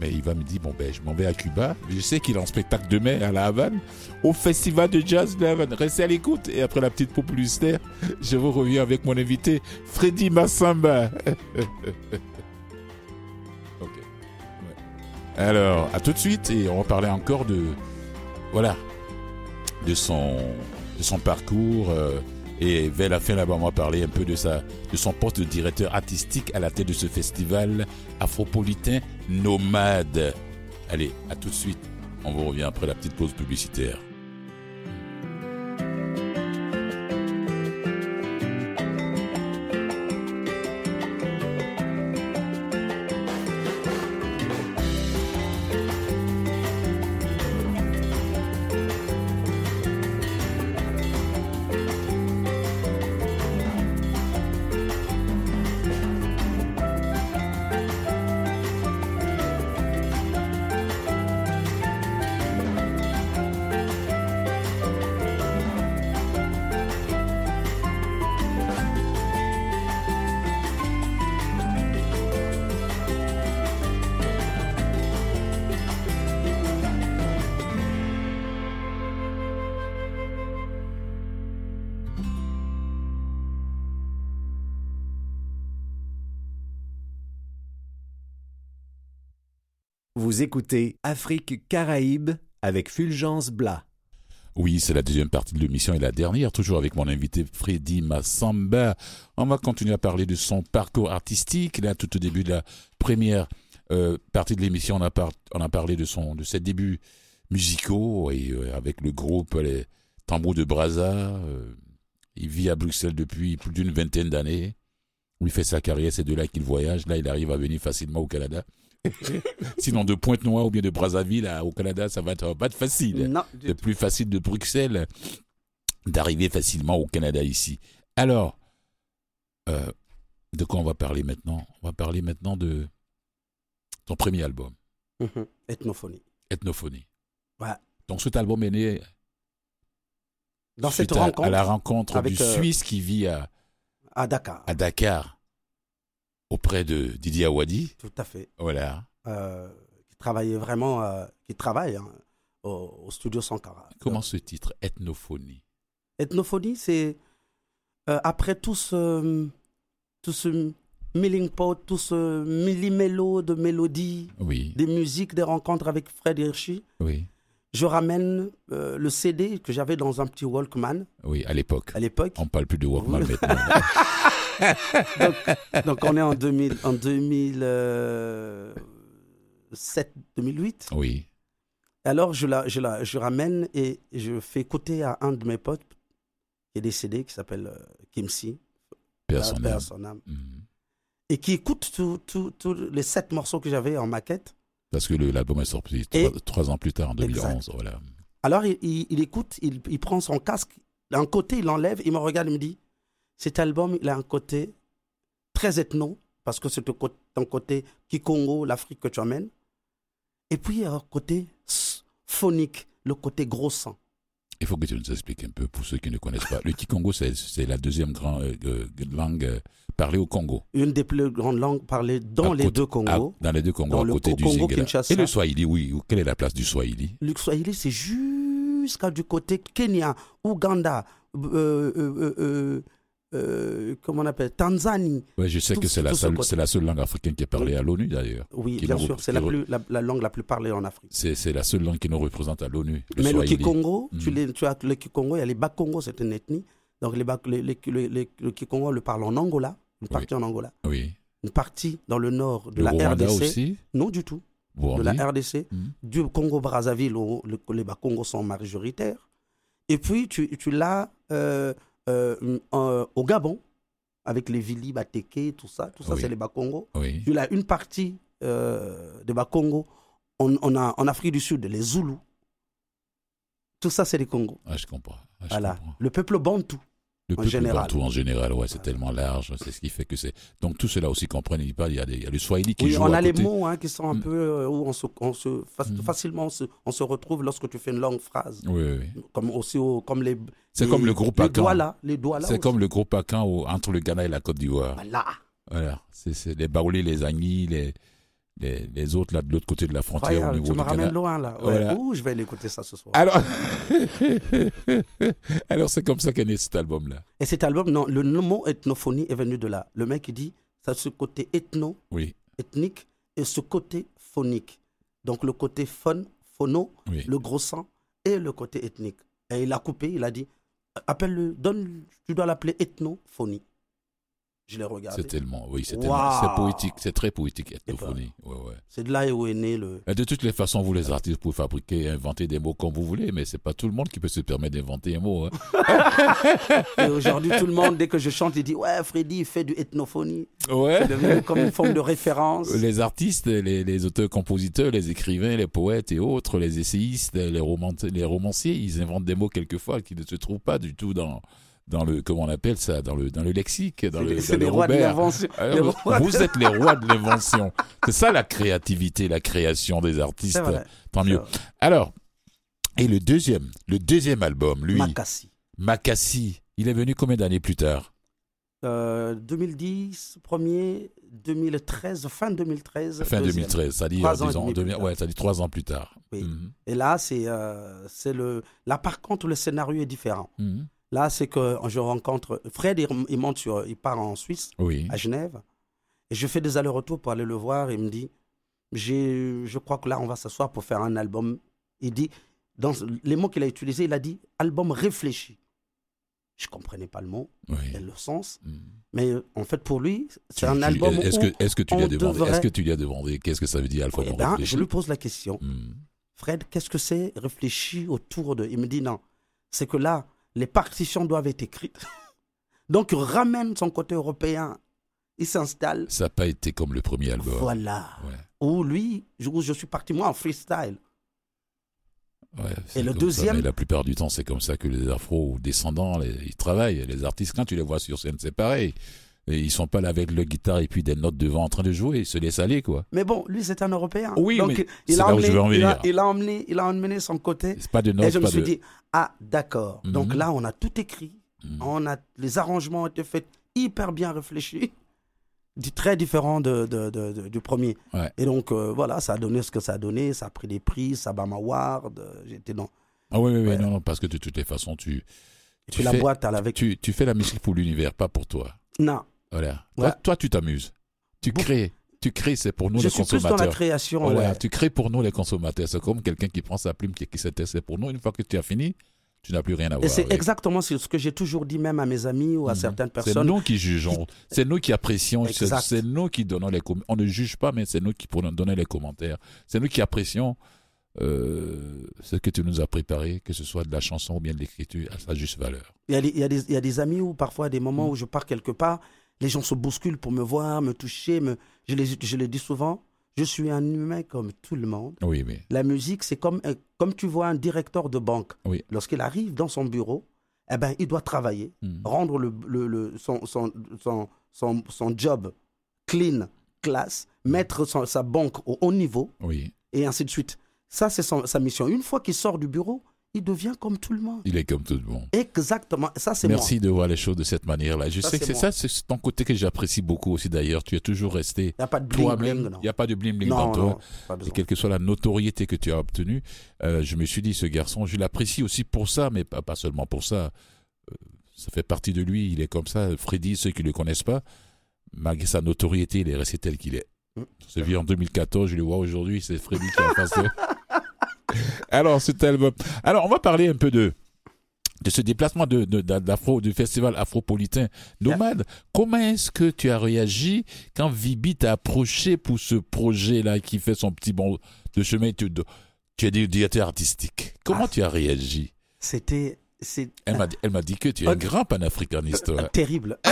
Mais il va me dire, bon ben, je m'en vais à Cuba. Je sais qu'il est en spectacle demain à La Havane, au Festival de Jazz de La Havane. Restez à l'écoute. Et après la petite pause publicitaire, je vous reviens avec mon invité, Freddy Massamba. Alors, à tout de suite et on va parler encore de, voilà, de son, de son parcours euh, et vers la fin là-bas, on va parler un peu de sa, de son poste de directeur artistique à la tête de ce festival afropolitain nomade. Allez, à tout de suite. On vous revient après la petite pause publicitaire. Vous écoutez Afrique Caraïbes avec Fulgence Blas. Oui, c'est la deuxième partie de l'émission et la dernière, toujours avec mon invité Freddy Massamba. On va continuer à parler de son parcours artistique. Là, tout au début de la première euh, partie de l'émission, on a, parlé de, son, de ses débuts musicaux et euh, avec le groupe Les Tambours de Brazza. euh, il vit à Bruxelles depuis plus d'une vingtaine d'années. Il fait sa carrière, c'est de là qu'il voyage. Là, il arrive à venir facilement au Canada. Sinon, de Pointe-Noire ou bien de Brazzaville à- au Canada, ça va être, pas être facile Non, du c'est tout. plus facile de Bruxelles d'arriver facilement au Canada ici. Alors, euh, de quoi on va parler maintenant? On va parler maintenant de ton premier album, Mhm. Ethnophonie. Ethnophonie. Ouais. Donc cet album est né Dans cette à, rencontre à la rencontre avec, du euh, Suisse qui vit à, à Dakar. à Dakar auprès de Didier Awadi. Tout à fait. Voilà. Euh, qui travaillait vraiment, euh, qui travaille hein, au, au studio Sankara. Comment ce titre Ethnophonie? Ethnophonie, c'est euh, après tout ce, tout ce melting pot, tout ce millimélo de mélodies, Oui, des musiques, des rencontres avec Fred Hirschi, oui, je ramène le CD que j'avais dans un petit Walkman oui, à l'époque. à l'époque. On parle plus de Walkman maintenant. Donc on est en 2000, en 2007, 2008. Oui, Alors je la, je la, je ramène et je fais écouter à un de mes potes qui est décédé, qui s'appelle euh, Kim Si, personne. son âme, Mhm. et qui écoute tous les sept morceaux que j'avais en maquette. Parce que l'album est sorti Et- trois, trois ans plus tard, en 2011. Voilà. Alors il, il- il écoute, il, il prend son casque, d'un côté il l'enlève, il me regarde, il me dit, cet album il a un côté très ethno, parce que c'est ton cô- ton côté Kikongo, l'Afrique que tu amènes, et puis il y a un côté phonique, le côté gros sang. Il faut que tu nous expliques un peu pour ceux qui ne connaissent pas. Le Kikongo, c'est la deuxième grande euh, euh, langue euh, parlée au Congo. Une des plus grandes langues parlées dans À les côté- deux à- Congos. dans les deux Congos, Dans à le côté du Congo. Kinshasa. Et le Swahili, oui. où- Quelle est la place du Swahili? Le Swahili, c'est jusqu'à du côté Kenya, Ouganda, euh, euh, comment on appelle, Tanzanie. Ouais, je sais que c'est la, ce seule- la seule langue africaine qui est parlée à l'ONU d'ailleurs. Oui, bien sûr, c'est la, langue la plus parlée en Afrique. C'est la seule langue qui nous représente à l'ONU. Mais Swahili. le Kikongo, tu, Mm. les- tu as le Kikongo, il y a les Bakongo, c'est une ethnie. Donc les, les, les- le Kikongo le parle en Angola, une partie en Angola, Oui. une partie dans le nord de Le la Rwanda RDC. aussi. Non du tout, de la RDC. Mm. du Congo-Brazzaville où le- les Bakongos sont majoritaires. Et puis, tu, tu l'as euh, euh, euh, au Gabon, avec les Vili, Bateke, tout ça. Tout ça, Oui. c'est les Bakongos. Oui. Tu l'as une partie euh. On, on a en Afrique du Sud les Zoulous. Tout ça, c'est les Congos. Ah, je comprends. Ah, je Voilà. comprends. Le peuple bantou. Le En général. bantou en général, ouais, c'est tellement large. C'est ce qui fait que c'est. Donc tout cela aussi comprennent. Il parle, il y a, des, il y a le Swahili qui Oui, joue on à a les côté. mots hein, qui sont un Mm. peu euh, où on se, on se Mm. facilement on se, on se retrouve lorsque tu fais une longue phrase. Oui, oui. Comme aussi au- comme les. C'est les- comme le groupe Les Akan. doigts là, les doigts là. C'est comme le groupe Akan entre le Ghana et la Côte d'Ivoire. Voilà. Voilà. C'est les Baoulés, les Agnis, les, les, les autres là de l'autre côté de la frontière au niveau tu me du ramènes loin là. Ouais. Voilà. Ouh, je vais l'écouter ça ce soir. Alors, alors c'est comme ça qu'est né cet album-là. Et cet album, non, le mot ethnophonie est venu de là. Le mec il dit, ça ce côté ethno, Oui, ethnique, et ce côté phonique. Donc le côté phon, phono, oui. le gros sang, et le côté ethnique. Et il a coupé, il a dit, appelle-le, donne, tu dois l'appeler ethnophonie. Je l'ai regardé. C'est tellement, oui, c'est c'est poétique, c'est très poétique, ethnophonie. Ouais, ouais. C'est de là où est né le. Et De toutes les façons, vous les artistes pouvez fabriquer, inventer des mots comme vous voulez, mais c'est pas tout le monde qui peut se permettre d'inventer un mot. hein. Et aujourd'hui, tout le monde, dès que je chante, il dit Ouais, Freddy, il fait du ethnophonie. Ouais. C'est devenu comme une forme de référence. Les artistes, les, les auteurs-compositeurs, les écrivains, les poètes et autres, les essayistes, les, les romanciers, ils inventent des mots quelquefois qui ne se trouvent pas du tout dans, dans le, comment on appelle ça, dans le, dans le lexique, dans le, dans C'est le des rois de l'invention. Les vous- de- êtes les rois de l'invention. C'est ça la créativité, la création des artistes. Tant mieux. Alors, et le deuxième, le deuxième album, lui, Makassi. Makassi, il est venu combien d'années plus tard? Euh, 2010, premier, 2013, fin 2013. Fin deuxième. 2013, c'est-à-dire, Trois ans disons, demi ouais, c'est-à-dire trois ans plus tard. Oui. Mhm. Et là, c'est euh, c'est le. Là, par contre, le scénario est différent. Mhm. Là, c'est que je rencontre. Fred, il, monte sur. Il part en Suisse, Oui. à Genève. Et je fais des allers-retours pour aller le voir. Il me dit Je crois que là, on va s'asseoir pour faire un album. Il dit. Dans les mots qu'il a utilisés, il a dit album réfléchi. Je comprenais pas le mot oui. et le sens. Mhm. Mais euh, en fait, pour lui, c'est un album Est-ce que, est-ce que tu lui as demandé devrait- Est-ce que tu lui as demandé Qu'est-ce que ça veut dire Eh alphabet ben, réfléchi? je lui pose la question. Mhm. Fred, qu'est-ce que c'est réfléchi autour de... Il me dit non. C'est que là, les partitions doivent être écrites. Donc, il ramène son côté européen. Il s'installe. Ça n'a pas été comme le premier album. Voilà. Ouais. Où lui, je- où je suis parti moi en freestyle. Ouais, Et le ça, deuxième- mais la plupart du temps, c'est comme ça que les afro descendants, les- ils travaillent. Les artistes, quand tu les vois sur scène, c'est pareil. Et ils sont pas là avec le guitare et puis des notes devant en train de jouer. Ils se laissent aller, quoi. Mais bon, lui, c'est un Européen. Oui, Donc, mais il a, là où emmené, je veux en il, a, il a emmené, il a emmené son côté. C'est pas de notes, Et je me suis de. dit, ah, d'accord. Donc Mhm. là, on a tout écrit. Mhm. On a, les arrangements ont été faits hyper bien réfléchis, très différent de, de- de- de- du premier. Ouais. Et donc, euh, voilà, ça a donné ce que ça a donné. Ça a pris des prix, Sabam Award. euh, J'étais dans. Ah oui, oui, oui, Ouais. non, non, parce que de toutes les façons, tu, Et Tu la fais- boîte, avait. tu, tu fais la musique pour l'univers, pas pour toi. Non, Voilà. Toi, toi, tu t'amuses. Tu Bon. crées. Tu crées, c'est pour nous je les suis plus dans la consommateurs. création. Voilà, ouais. tu crées pour nous les consommateurs. C'est comme quelqu'un qui prend sa plume, qui, qui s'intéresse pour nous. Une fois que tu as fini, tu n'as plus rien à Et voir. c'est avec. exactement ce que j'ai toujours dit, même à mes amis ou à Mhm. certaines C'est personnes. nous qui jugeons, c'est nous qui apprécions, c'est c'est nous qui donnons les commentaires. On ne juge pas, mais c'est nous qui pourrons donner les commentaires. C'est nous qui apprécions euh, ce que tu nous as préparé, que ce soit de la chanson ou bien de l'écriture, à sa juste valeur. Il y, a des, il, y a des, il y a des amis où parfois, des Mm. moments où je pars quelque part, les gens se bousculent pour me voir, me toucher. Me... Je, les, je les dis souvent, je suis un humain comme tout le monde. Oui, mais La musique, c'est comme, un- comme tu vois un directeur de banque. Oui. Lorsqu'il arrive dans son bureau, eh ben, il doit travailler, Hmm. rendre le, le- le- son, son, son, son, job clean, classe, mettre son- sa banque au haut niveau, oui, et ainsi de suite. Ça, c'est sa mission. Une fois qu'il sort du bureau, il devient comme tout le monde. Il est comme tout le monde. Exactement. Ça, c'est moi. Merci de voir les choses de cette manière-là. Je Ça, sais que c'est ça, c'est ton côté que j'apprécie beaucoup aussi d'ailleurs. Tu es toujours resté Il n'y a pas de bling bling. Il n'y a pas de bling bling non, dans toi. non, Et quelle que soit la notoriété que tu as obtenue, euh, je me suis dit, ce garçon, je l'apprécie aussi pour ça, mais pas, pas seulement pour ça. Euh, ça fait partie de lui, il est comme ça. Freddy, ceux qui ne le connaissent pas, malgré sa notoriété, il est resté tel qu'il est. Mm. On s'est vu en 2014, je le vois aujourd'hui, c'est Freddy qui est en face de... Alors, cet album. Alors, on va parler un peu de de ce déplacement de, du festival afropolitain nomade. Comment est-ce que tu as réagi quand Vibi t'a approché pour ce projet-là qui fait son petit bon de chemin? Tu, tu es directeur artistique. Comment Ah. tu as réagi? C'était. C'est Elle m'a dit- elle m'a dit que tu es un grand panafricaniste. terrible.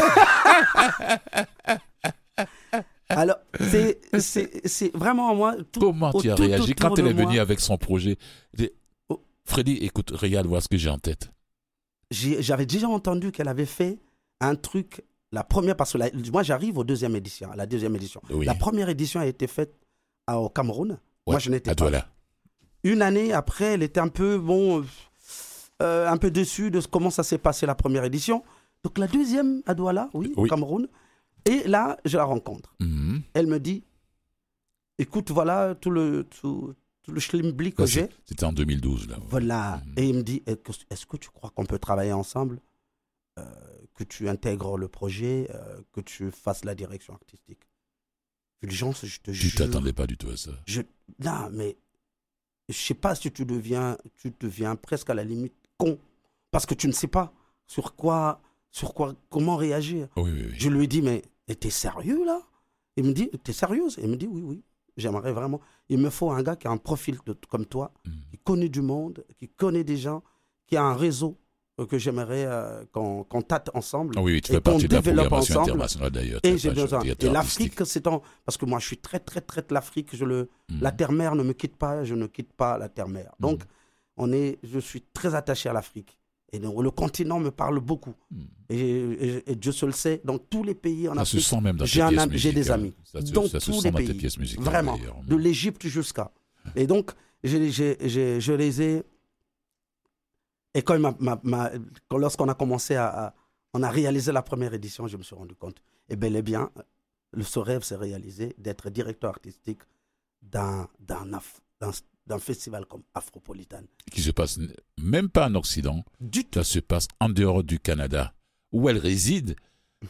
Alors, c'est- vraiment moi. tout- Comment tu as tout réagi quand elle est venue avec son projet? Oh. Freddy, écoute, regarde, vois ce que j'ai en tête. J'avais déjà entendu qu'elle avait fait un truc. La première, parce que la- moi j'arrive aux deuxième édition, à la deuxième édition. Oui. La première édition a été faite à- au Cameroun. moi je n'étais pas. là. Une année après, elle était un peu bon, euh, un peu déçue de comment ça s'est passé la première édition. Donc la deuxième à Douala, oui, au Oui. Cameroun. Et là, je la rencontre. Mhm. Elle me dit, écoute, voilà tout le tout, tout le schlimbli que j'ai. C'était en 2012 là. Voilà. Mhm. Et il me dit, est-ce que- tu crois qu'on peut travailler ensemble Euh, Que tu intègres le projet, euh, que tu fasses la direction artistique? Fulgence, je te Tu jure. t'attendais pas du tout à ça. Je... Non, mais je sais pas si tu deviens, tu deviens presque à la limite con. Parce que tu ne sais pas sur quoi, sur quoi, comment réagir. Oui, oui, oui. Je lui ai dit, mais t'es sérieux là? Il me dit, t'es sérieuse? Il me dit, oui, oui, j'aimerais vraiment. Il me faut un gars qui a un profil de- comme toi, Mhm. qui connaît du monde, qui connaît des gens, qui a un réseau euh, que j'aimerais euh, qu'on tâte ensemble. Ah oui, oui, tu et fais partie de la développe programmation ensemble. internationale d'ailleurs. Et j'ai besoin. Et l'Afrique, c'est en. Parce que moi, je suis très, très, très de l'Afrique. Je le... Mhm. La terre-mère ne me quitte pas, je ne quitte pas la terre-mère. Donc, Mhm. on est, je suis très attaché à l'Afrique. Et donc, le continent me parle beaucoup. Mhm. Et, et- et Dieu se le sait, dans tous les pays en Ça se Afrique, sent même dans j'ai des amis. Ça se, Dans ça se tous sent les dans tes pays. pièces musicales. Vraiment. de l'Égypte jusqu'à. Et donc, je les ai. Et quand, quand- lorsqu'on a commencé à, à- On a réalisé la première édition, je me suis rendu compte. Et bel et bien, le, ce rêve s'est réalisé d'être directeur artistique d'un d'un d'un- festival comme Afropolitan. Qui se passe même pas en Occident, Du tout. ça se passe en dehors du Canada, où elle réside,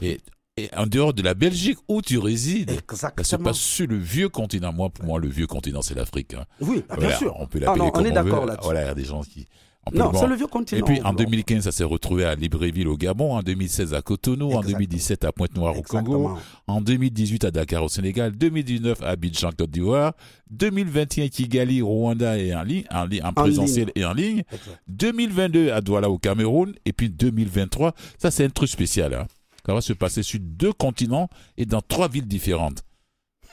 et, et en dehors de la Belgique, où tu résides. Ça se Exactement. passe sur le vieux continent. Moi, pour moi, le vieux continent, c'est l'Afrique. hein. Oui, ah, bien Voilà, sûr. On peut Ah l'appeler on comme est veut. d'accord là-dessus. Voilà, il y a des gens qui. Non, bon. c'est le vieux continent. Et puis en Bon. 2015, ça s'est retrouvé à Libreville au Gabon, en 2016 à Cotonou, en Exactement. 2017 à Pointe-Noire au Congo, en 2018 à Dakar au Sénégal, 2019 à Abidjan Côte d'Ivoire, 2021 Kigali, Rwanda et en ligne, en, ligne, en présentiel et en ligne, Exact. 2022 à Douala au Cameroun, et puis 2023, ça c'est un truc spécial. Hein. Ça va se passer sur deux continents et dans trois villes différentes.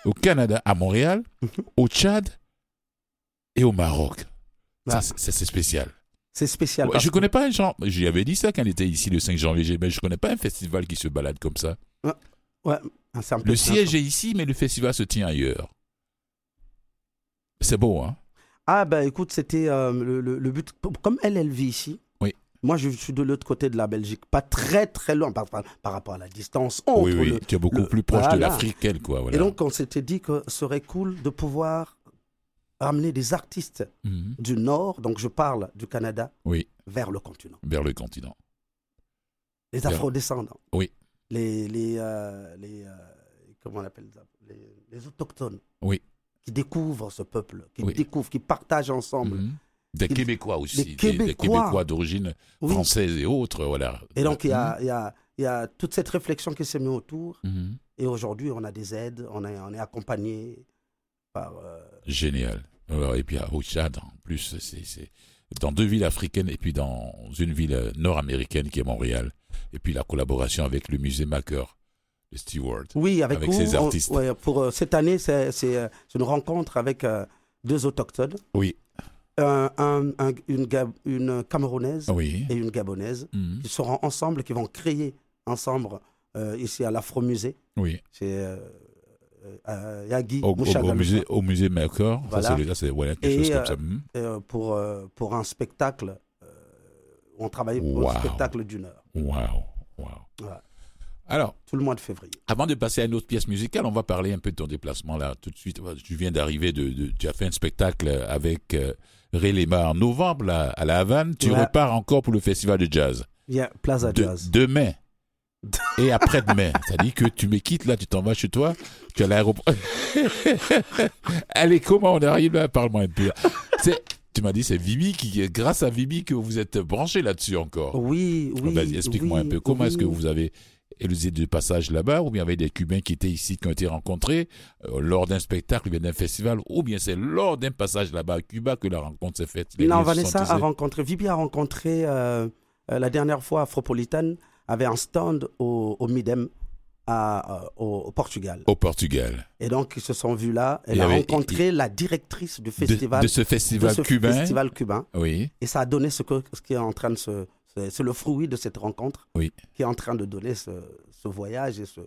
Au Canada, à Montréal, au Tchad et au Maroc. Ça, Ah. c'est c'est spécial. C'est spécial. Ouais, je connais pas un genre. J'y avais dit ça quand il était ici le 5 janvier, mais je connais pas un festival qui se balade comme ça. Ouais, un Le siège est ici, mais le festival se tient ailleurs. C'est beau, hein Ah ben écoute, c'était euh, le, le- le but. Comme elle, elle vit ici. Oui. Moi, je suis de l'autre côté de la Belgique, pas très très loin par, par- par rapport à la distance entre Oui, oui. le- tu es beaucoup plus proche de l'Afrique qu'elle, quoi. Voilà. Et donc, on s'était dit que ce serait cool de pouvoir ramener des artistes Mhm. du Nord, donc je parle du Canada, Oui, vers le continent. vers le continent. Les Vers- afrodescendants. Oui. Les, les, euh, les, euh, comment on appelle ça? Les, les autochtones. Oui. Qui découvrent ce peuple, qui Oui. découvrent, qui partagent ensemble. Mhm. Des Québécois aussi. des Québécois. D'origine Oui. française et autres, voilà. Et donc, il y Mhm. a, il y, a, il y a toute cette réflexion qui s'est mise autour. Mhm. Et aujourd'hui, on a des aides, on, est- on est accompagné par. euh, Génial. Alors, et puis au Tchad, en plus, c'est dans deux villes africaines et puis dans une ville euh, nord-américaine qui est Montréal. Et puis la collaboration avec le musée Macker de Stewart. Oui, avec, Avec vous, ces on- artistes. ouais, pour euh, cette année, c'est euh, c'est une rencontre avec euh, deux autochtones, Oui, un- un- un- une, Camerounaise oui. et une Gabonaise, Mhm. qui seront ensemble, qui vont créer ensemble euh, ici à l'Afro-Musée. Oui. C'est euh, euh, Yagi, Au, au- musée, au musée Macker. Voilà. Ça, c'est c'est voilà, quelque Et, chose comme euh, ça. Mhm. euh, pour, pour un spectacle on travaillait pour Wow. un spectacle d'une heure. Waouh. Ouais. Alors, Tout le mois de février. avant de passer à une autre pièce musicale, on va parler un peu de ton déplacement là tout de suite. Tu viens d'arriver, de, de- tu as fait un spectacle avec euh, Ray Lema en novembre là, à La Havane. Tu Ouais. repars encore pour le festival de jazz. Il y a Plaza De- Jazz. demain et après-demain. C'est-à-dire que tu me quittes là, tu t'en vas chez toi, tu es à l'aéroport. Allez, comment on arrive là? Parle-moi un peu. C'est- Tu m'as dit c'est Vibi qui, grâce à Vibi que vous êtes branché là-dessus encore. Oui, oui. Vas-y, explique-moi oui, un peu. Comment est-ce que vous avez élusé de passage là-bas, ou bien avait des Cubains qui étaient ici, qui ont été rencontrés euh, lors d'un spectacle, ou bien d'un festival, ou bien c'est lors d'un passage là-bas à Cuba que la rencontre s'est faite? Les Non, se Vanessa a rencontré, Vibi a rencontré euh, la dernière fois Afropolitan avait un stand au, au Midem à, euh, au, au Portugal. au Portugal. Et donc ils se sont vus là. Elle a rencontré la directrice du festival, de ce festival de ce cubain. festival cubain. Oui, Et ça a donné ce, que, ce qui est en train de se. C'est c'est le fruit de cette rencontre Oui. qui est en train de donner ce, ce voyage et, ce,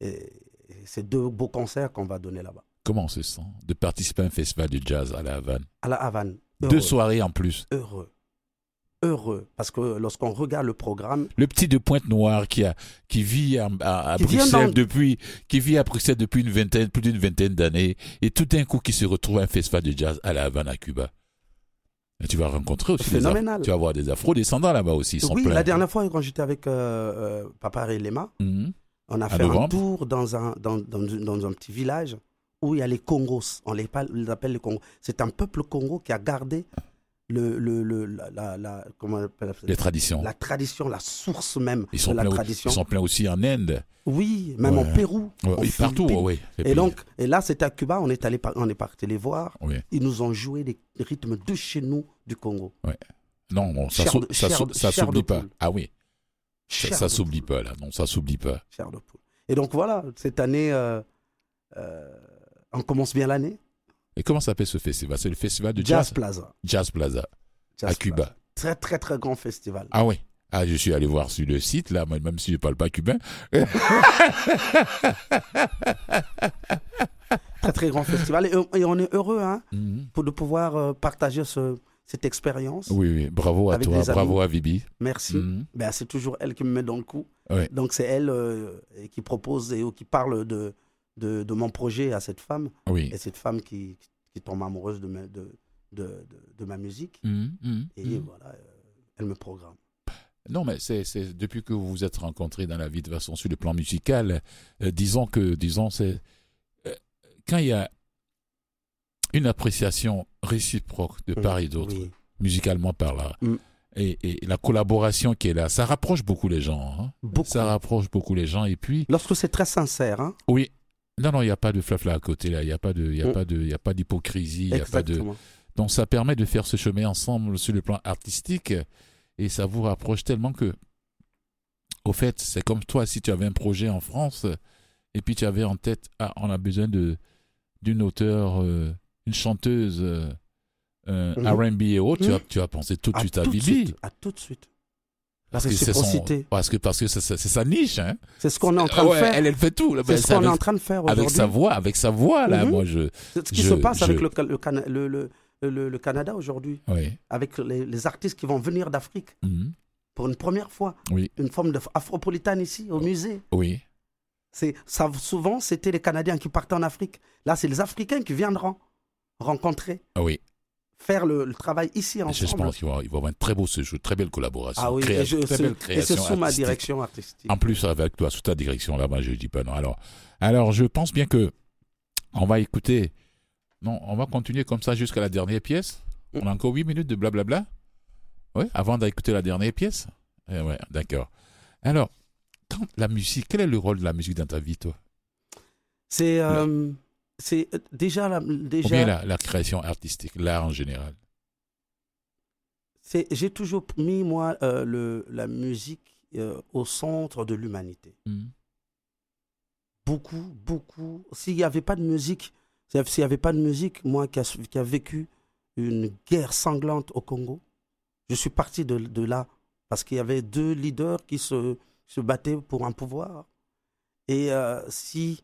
et, et ces deux beaux concerts qu'on va donner là-bas. comment on se sent de participer à un festival de jazz à la Havane? À la Havane. Heureux. Deux soirées en plus. Heureux. Heureux. Parce que lorsqu'on regarde le programme, Le petit de Pointe-Noire qui a qui vit à, à- à Qui vient Bruxelles dans- depuis qui vit à Bruxelles depuis une vingtaine plus d'une vingtaine d'années et tout d'un coup qui se retrouve à un festival de jazz à la Havane à Cuba. Et tu vas rencontrer aussi des tu vas voir des afro-descendants là-bas aussi. Ils sont oui, pleins. la dernière fois, quand j'étais avec euh, euh, Papa et Lema, Mhm. on a À fait un tour dans un, dans, dans, dans un petit village où il y a les Congos. On les appelle les Congos. C'est un peuple Congo qui a gardé le, le, le- la, la, la- comment on appelle ça? Les traditions. la tradition, la source même Ils sont, de la tradition. ils sont pleins aussi en Inde. Oui, même Ouais. en Pérou. Ouais, aux et partout, ouais. Et donc, et là, c'était à Cuba, on est allé, par- on est parti les voir. Oui. Ils nous ont joué des rythmes de chez nous, du Congo. Non, ça chair s'oublie pas. Ah oui, ça, de s'oublie pas là. Non, ça s'oublie pas. chair de poule. Et donc voilà, cette année, euh, euh, on commence bien l'année. Et comment s'appelle ce festival? C'est le festival de Jazz jazz, Plaza. Jazz Plaza Jazz à Cuba. Plaza. Très très très grand festival. Ah oui. Ah, je suis allé voir sur le site là, même si je parle pas cubain. Très très grand festival. Et, et on est heureux hein, Mhm. pour de pouvoir euh, partager ce- cette expérience. Oui, oui. Bravo à toi, bravo à Vibi. Merci. Mhm. Ben, c'est toujours elle qui me met dans le coup. Donc c'est elle euh, qui propose et qui parle de, de, de mon projet à cette femme. Oui. Et cette femme qui, qui tombe amoureuse de ma, de, de, ma musique. Mhm, mhm, Et mhm. voilà, euh, elle me programme. Non, mais c'est c'est depuis que vous vous êtes rencontrés dans la vie de façon sur le plan musical, euh, disons que, disons, c'est euh, quand il y a une appréciation réciproque de part et d'autre, Oui. musicalement parlant, Mm. et, et la collaboration qui est là, ça rapproche beaucoup les gens. hein. Beaucoup. Ça rapproche beaucoup les gens. Et puis, Lorsque c'est très sincère, hein, oui, non, non, il n'y a pas de flafla à côté là. Il n'y a pas de, il a Mm. pas de, il a pas d'hypocrisie. Il y a pas de. exactement. Donc ça permet de faire ce chemin ensemble sur le plan artistique et ça vous rapproche tellement que, au fait, c'est comme toi si tu avais un projet en France et puis tu avais en tête, ah, on a besoin de d'une auteure, euh, une chanteuse euh, euh, Mhm. R&B et autres, tu, Mhm. vas, tu vas penser tout de À suite à suite, À tout de suite. Parce que c'est son, réciprocité. parce que parce que c'est sa- niche, hein. C'est ce qu'on est en train de faire. Elle, elle fait tout. C'est Ben, ce qu'on est avec, en train de faire avec aujourd'hui. sa voix, avec sa voix là. Mhm. Moi, je, C'est ce qui je- se passe avec le, le, Cana- le, le, Canada aujourd'hui, oui, avec les, les artistes qui vont venir d'Afrique Mhm. pour une première fois. oui, Une forme d'afropolitane ici, au musée. oui. C'est, ça, souvent, c'était les Canadiens qui partaient en Afrique. Là, c'est les Africains qui viendront rencontrer, oui. Faire le, le travail ici Je ensemble. pense qu'il va, il va y avoir un très beau séjour, très belle collaboration. Ah oui, créa- et, je- très belle et c'est création sous ma direction artistique. En plus, avec toi, sous ta direction, là, moi, je dis pas non. Alors, alors, je pense bien que on va écouter. Non, on va continuer comme ça jusqu'à la dernière pièce. On a encore huit minutes de blablabla. Oui, avant d'écouter la dernière pièce. Eh ouais, d'accord. Alors, quand la musique, quel est le rôle de la musique dans ta vie, toi? C'est, euh, c'est euh, déjà, la, déjà la, la création artistique, l'art en général c'est, j'ai toujours mis, moi, euh, le, la musique euh, au centre de l'humanité. Mhm. Beaucoup, beaucoup. S'il n'y avait pas de musique, s'il n'y avait pas de musique, moi qui a, qui a vécu une guerre sanglante au Congo, je suis parti de, de là parce qu'il y avait deux leaders qui se, se battaient pour un pouvoir. Et euh, si,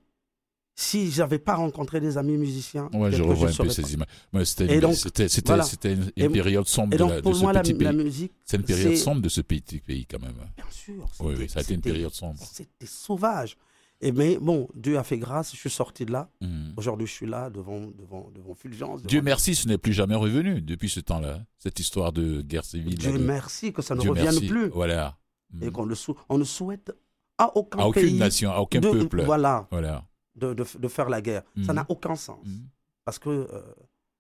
si j'avais pas rencontré des amis musiciens, Ouais, je revois un peu ces images. Ouais, c'était une, donc, c'était, c'était, voilà. c'était une, Et- une période sombre Et de, la- de pour ce moi, petit la pays. musique, C'est une période c'est- sombre de ce petit pays quand même. bien sûr, Oui, oui, ça a été une période sombre. C'était sauvage. Et mais bon, Dieu a fait grâce, je suis sorti de là. Mhm. Aujourd'hui, je suis là devant, devant, devant Fulgence. devant- Dieu merci, ce n'est plus jamais revenu depuis ce temps-là. Cette histoire de guerre civile. Dieu de- merci que ça ne Dieu revienne merci. plus. Voilà. Et qu'on le sou- on ne souhaite à aucun À aucune pays nation, à aucun de, peuple. Voilà, Voilà. De, de, de faire la guerre. Ça Mhm. n'a aucun sens. Mhm. Parce que euh,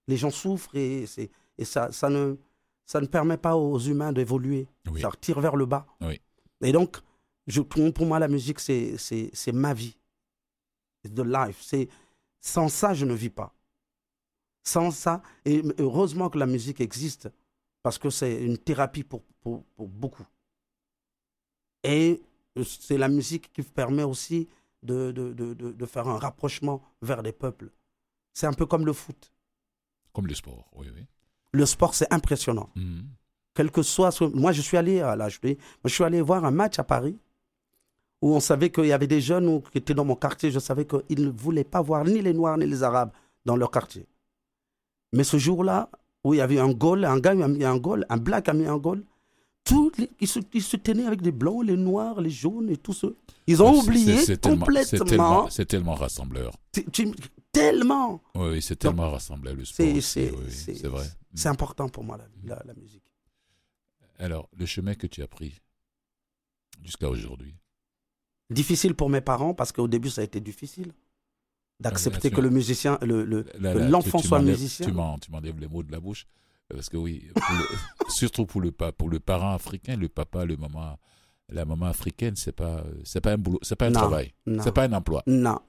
les gens souffrent et, c'est- et ça, ça, ne, ça ne permet pas aux humains d'évoluer. Oui. Ça tire vers le bas. Oui. Et donc, je, pour moi, la musique, c'est c'est- c'est ma vie. C'est de life. C'est- Sans ça, je ne vis pas. Sans ça, et heureusement que la musique existe, parce que c'est une thérapie pour, pour, pour beaucoup. Et c'est la musique qui permet aussi de, de, de, de, faire un rapprochement vers les peuples. C'est un peu comme le foot. Comme le sport, oui, oui. Le sport, c'est impressionnant. Mhm. Quel que soit. ce- Moi, je suis allé à je suis allé voir un match à Paris où on savait qu'il y avait des jeunes ou- qui étaient dans mon quartier. Je savais qu'ils ne voulaient pas voir ni les Noirs ni les Arabes dans leur quartier. Mais ce jour-là, où il y avait un goal, un gars a mis un goal, un black a mis un goal, tous les- ils, se, ils se tenaient avec les blancs, les noirs, les jaunes et tout ça. Ils ont oublié c'est- complètement. tellement, c'est tellement rassembleur. Tellement. Oui, c'est tellement rassembleur le sport. C'est oui, vrai. c'est important pour moi, la, la- la musique. Alors, le chemin que tu as pris jusqu'à aujourd'hui? Difficile pour mes parents parce qu'au début, ça a été difficile d'accepter Ah, que le musicien, le, le- l'enfant tu- tu soit musicien. Tu m'enlèves les mots de la bouche. Parce que oui, pour le- surtout pour le, pour le parent africain, le papa, le maman, la maman africaine, c'est pas, c'est pas un boulot, c'est pas un Non, travail, c'est pas un emploi. Non,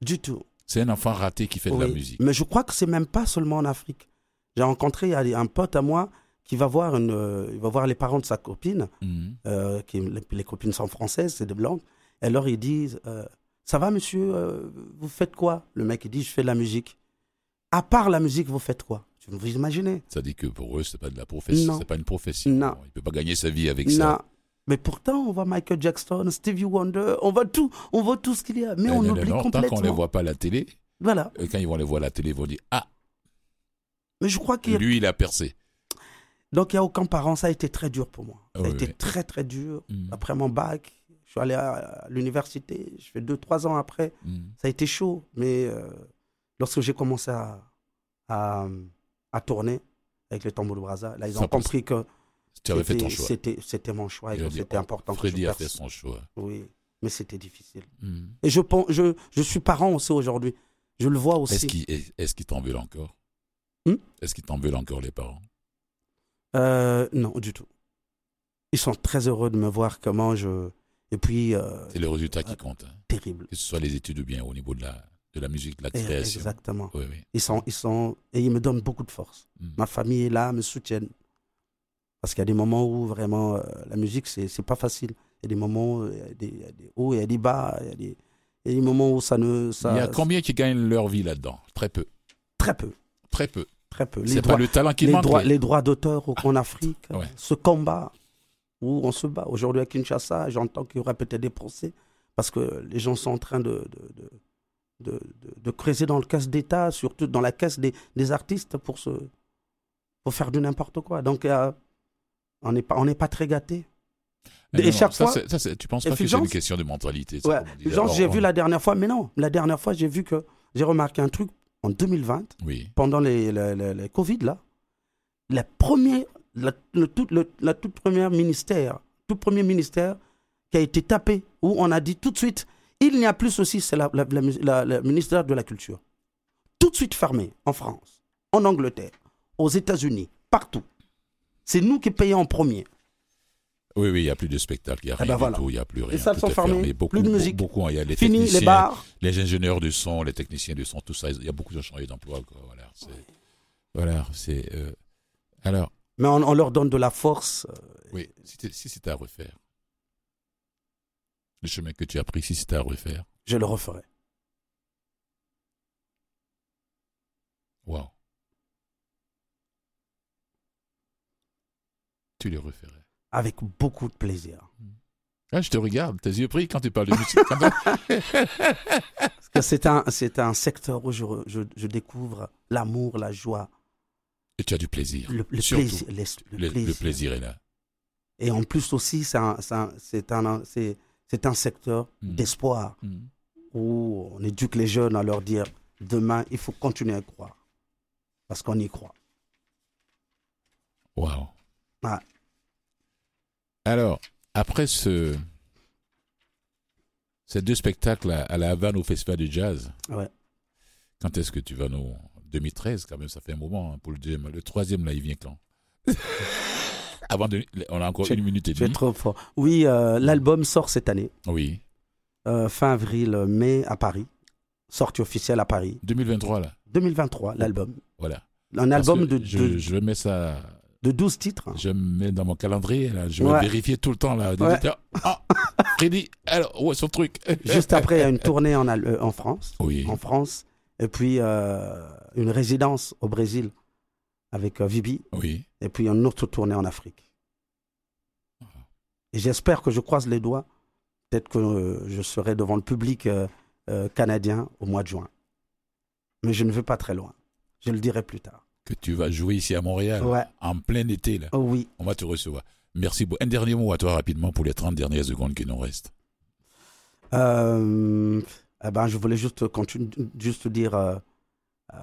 du tout. C'est un enfant raté qui fait de la musique. Mais je crois que c'est même pas seulement en Afrique. J'ai rencontré un pote à moi qui va voir, une, euh, il va voir les parents de sa copine, Mhm. euh, qui, les, les copines sont françaises, c'est des blancs. Et alors ils disent euh, Ça va, monsieur Vous faites quoi? Le mec, il dit Je fais de la musique. À part la musique, vous faites quoi? Vous imaginez Ça dit que pour eux, c'est pas de la profession, c'est pas une profession. Non. Il peut pas gagner sa vie avec Non. ça. Mais pourtant, on voit Michael Jackson, Stevie Wonder, on voit tout, on voit tout ce qu'il y a. Mais Eh, on non, oublie non, tant complètement. qu'on les voit pas à la télé, Voilà. euh, quand ils vont les voir à la télé, ils vont dire ah, Mais je crois qu'il y lui il a percé. Donc, il n'y a aucun parent. Ça a été très dur pour moi. Ça Oui, a été oui. très, très dur. Mhm. Après mon bac, je suis allé à l'université. Je fais deux, trois ans après. Mhm. Ça a été chaud. Mais euh, lorsque j'ai commencé à, à, à tourner avec les tambours de Brazza, là, ils ont compris que fait c'était- mon choix et a que c'était important Freddy que a je fait perce. son choix. Oui, mais c'était difficile. Mhm. Et je, pense, je, je suis parent aussi aujourd'hui. Je le vois aussi. Est-ce qu'ils est- qu'ils t'en veulent encore? Hmm? Est-ce qu'ils t'en veulent encore les parents? Euh, non, du tout. Ils sont très heureux de me voir comment je. Et puis, euh, C'est le résultat qui compte. hein. terrible. Que ce soit les études ou bien au niveau de la, de la musique, de la Et- création. Exactement. Oui, oui. Ils sont, ils sont, et ils me donnent beaucoup de force. Mhm. Ma famille est là, me soutiennent. Parce qu'il y a des moments où vraiment euh, la musique, c'est, c'est pas facile. Il y a des moments, où il y a des, il y a des hauts, il y a des bas, il y a des, il y a des moments où ça ne. Ça, Il y a combien qui gagnent leur vie là-dedans? Très peu. Très peu. Très peu. Très peu. C'est pas le talent qui les manque. droits, mais- les droits d'auteur au- en Afrique, Ouais. ce combat où on se bat. Aujourd'hui à Kinshasa, j'entends qu'il y aura peut-être des procès parce que les gens sont en train de, de, de, de, de- de creuser dans le caisse d'État, surtout dans la caisse des, des artistes pour, se, pour faire du n'importe quoi. Donc euh, on n'est pas, on n'est pas très gâtés. Ah, Et chaque ça, fois- ça, tu penses pas que c'est une question de mentalité Ouais. j'ai vu la dernière fois, mais non, la dernière fois, j'ai vu que j'ai remarqué un truc en 2020 Oui. pendant les, les, les- les Covid, là, la première, la, le tout, le- la toute première ministère, tout premier ministère qui a été tapé, où on a dit tout de suite, il n'y a plus ceci, c'est la ministère de la Culture. Tout de suite fermé en France, en Angleterre, aux États-Unis, partout. C'est nous qui payons en premier. Oui, oui, il n'y a plus de spectacle, il n'y a Eh rien ben voilà. du tout, il n'y a plus rien. salles tout sont fermées, fermé. Beaucoup, plus de musique. Beaucoup, il y a les Fini les techniciens, bars. les ingénieurs de son, les techniciens de son, tout ça, il y a beaucoup de changé d'emploi. Voilà, c'est. Voilà, c'est. euh, Alors, Mais on, on leur donne de la force. euh, oui, si, si c'était à refaire, le chemin que tu as pris, si c'était à refaire, Je le referai. waouh. Tu le referais. Avec beaucoup de plaisir. Ah, je te regarde, tes yeux pris quand tu parles de musique. C'est un, c'est un secteur où je, je, je découvre l'amour, la joie, Et tu as du plaisir. le, le plaisir, le, Le, plaisir. le plaisir est là. Et en plus aussi, c'est un, c'est un, c'est un, secteur Mm. d'espoir Mm. où on éduque les jeunes à leur dire demain, il faut continuer à croire. Parce qu'on y croit. Waouh. Ouais. Alors, après ce, ces deux spectacles à, à la Havane au Festival du Jazz, Ouais. quand est-ce que tu vas nous... 2013, quand même, ça fait un moment hein, pour le deuxième. Le troisième, là, il vient quand? Avant de... On a encore une minute et Tu es demie. trop fort. Oui, euh, l'album sort cette année, Oui. euh, fin avril, euh, mai à Paris. Sortie officielle à Paris. 2023, là. 2023, l'album. Voilà. Un Parce album de, je, de, je mets ça... de 12 titres. Je me mets dans mon calendrier, là. Je vais Ouais. vérifier tout le temps, là. Ouais. Ah, Freddy, alors, où est son truc? Juste après, il y a une tournée en, France. Oui. En France. Et puis, euh, une résidence au Brésil avec euh, Vibi. Oui. Et puis, une autre tournée en Afrique. Et j'espère que je croise les doigts. Peut-être que euh, je serai devant le public euh, canadien au mois de juin. Mais je ne vais pas très loin. Je le dirai plus tard. Que tu vas jouer ici à Montréal. Ouais. En plein été, là. Oh oui. On va te recevoir. Merci beaucoup. Un dernier mot à toi rapidement pour les 30 dernières secondes qui nous restent. Euh, eh ben, je voulais juste, juste dire euh,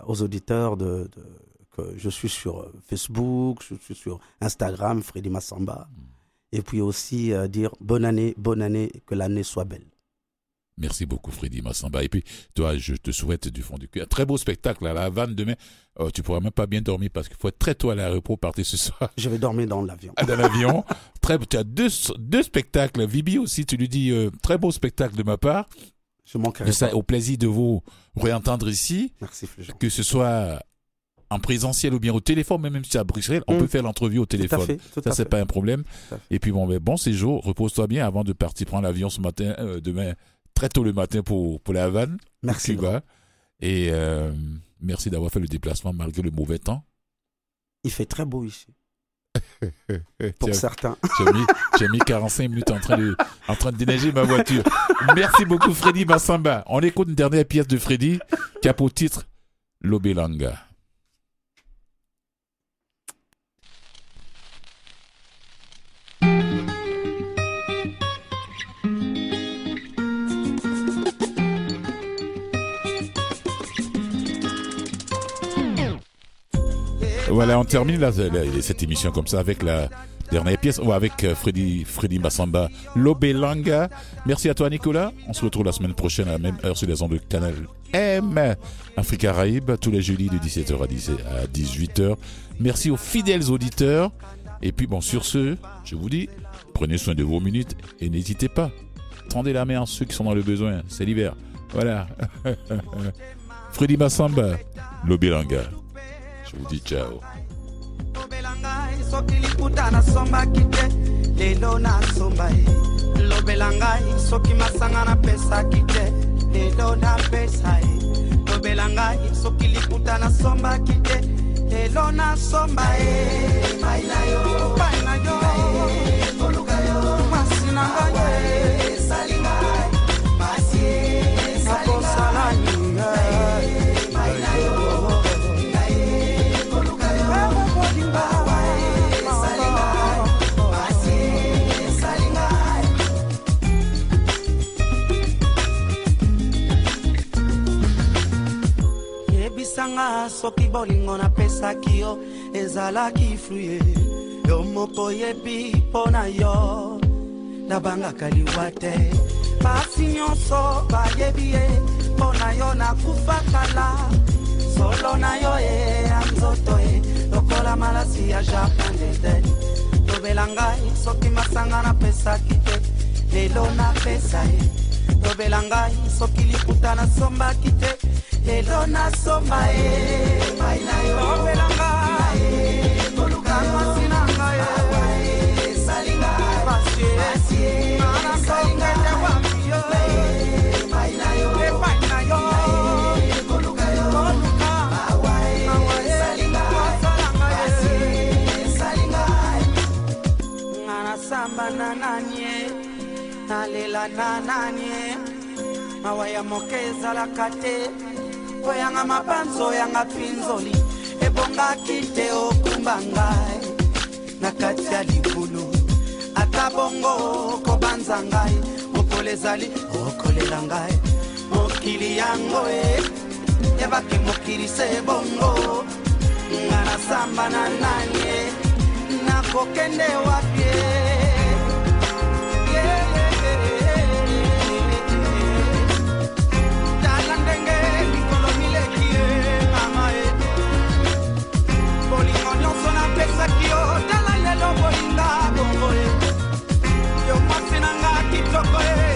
aux auditeurs de, je suis sur euh, Facebook, je suis sur Instagram, Freddy Massamba. Et puis aussi euh, dire bonne année, bonne année, que l'année soit belle. Merci beaucoup, Freddy Massamba. Et puis, toi, je te souhaite du fond du cœur. Très beau spectacle à la Havane demain. Oh, tu pourras même pas bien dormir parce qu'il faut être très tôt à l'aéroport, partir ce soir Je vais dormir dans l'avion. dans l'avion. Très, tu as deux, deux spectacles. Vibi aussi, tu lui dis euh, très beau spectacle de ma part. Je manquerai ça, au plaisir de vous réentendre ici, Merci, Fulgent. que ce soit en présentiel ou bien au téléphone, même si c'est à Bruxelles, on Mm. peut faire l'entrevue au téléphone. fait. Ça, c'est pas un problème. Et puis, bon, ben, bon séjour. Repose-toi bien avant de partir prendre l'avion ce matin, euh, demain, très tôt le matin pour, pour la Havane, Merci. Cuba. Et euh, merci d'avoir fait le déplacement malgré le mauvais temps. Il fait très beau ici. Pour certains. J'ai mis, mis 45 minutes en train de, en train de déneiger ma voiture. Merci beaucoup, Freddy Massamba. On écoute une dernière pièce de Freddy qui a pour titre Lobelanga. Voilà, on termine cette émission comme ça avec la dernière pièce, ou avec euh, Freddy, Freddy Massamba, Lobelanga. Merci à toi, Nicolas. On se retrouve la semaine prochaine à la même heure sur les ondes de Canal M, Afrique Caraïbe, tous les jeudis de 17h à 10 à 18h. Merci aux fidèles auditeurs. Et puis, bon, sur ce, je vous dis, prenez soin de vos minutes et n'hésitez pas. Tendez la main à ceux qui sont dans le besoin. C'est l'hiver. Voilà. Freddy Massamba, Lobelanga. Je vous dis ciao. soki liputa nasombaki te lelo nasomba ye lobelangai soki masanga napesaki te lelo napesa ye lobelangai soki liputa nasombaki te lelo nasomba ye pai na yo mwasi na ngai yebisanga soki bolingo napesaki yo ezalaki fluye yo moko yebi mpo na yo nabangaka liwa te. Basi nyonso bayebi ye mpo na yo nakufa kala. Solo na yo ye ya nzoto ye lokola malasi ya japon dede lobela ngai soki masanga napesaki te. Lelo napesa ye lobela ngai soki liputa nasombaki te lelo nasomba ye mai na yo. Lobela ngai mwasi na ngai esali ngai pasi nanasongete wami yo. Epai na yo. Koluka nga nasambana nanie nalela na nani mawa ya moke ezalaka te oyanga mabanzo oyanga mpinzoli ebongaki te okumba ngai. Na kati ya libulu ata bongo kobanza ngai. Mokolo ezali okolela ngai. Mokili yango e yabaki mokili se bongo. Nga nasamba na nani e nakokende wapie J'appelle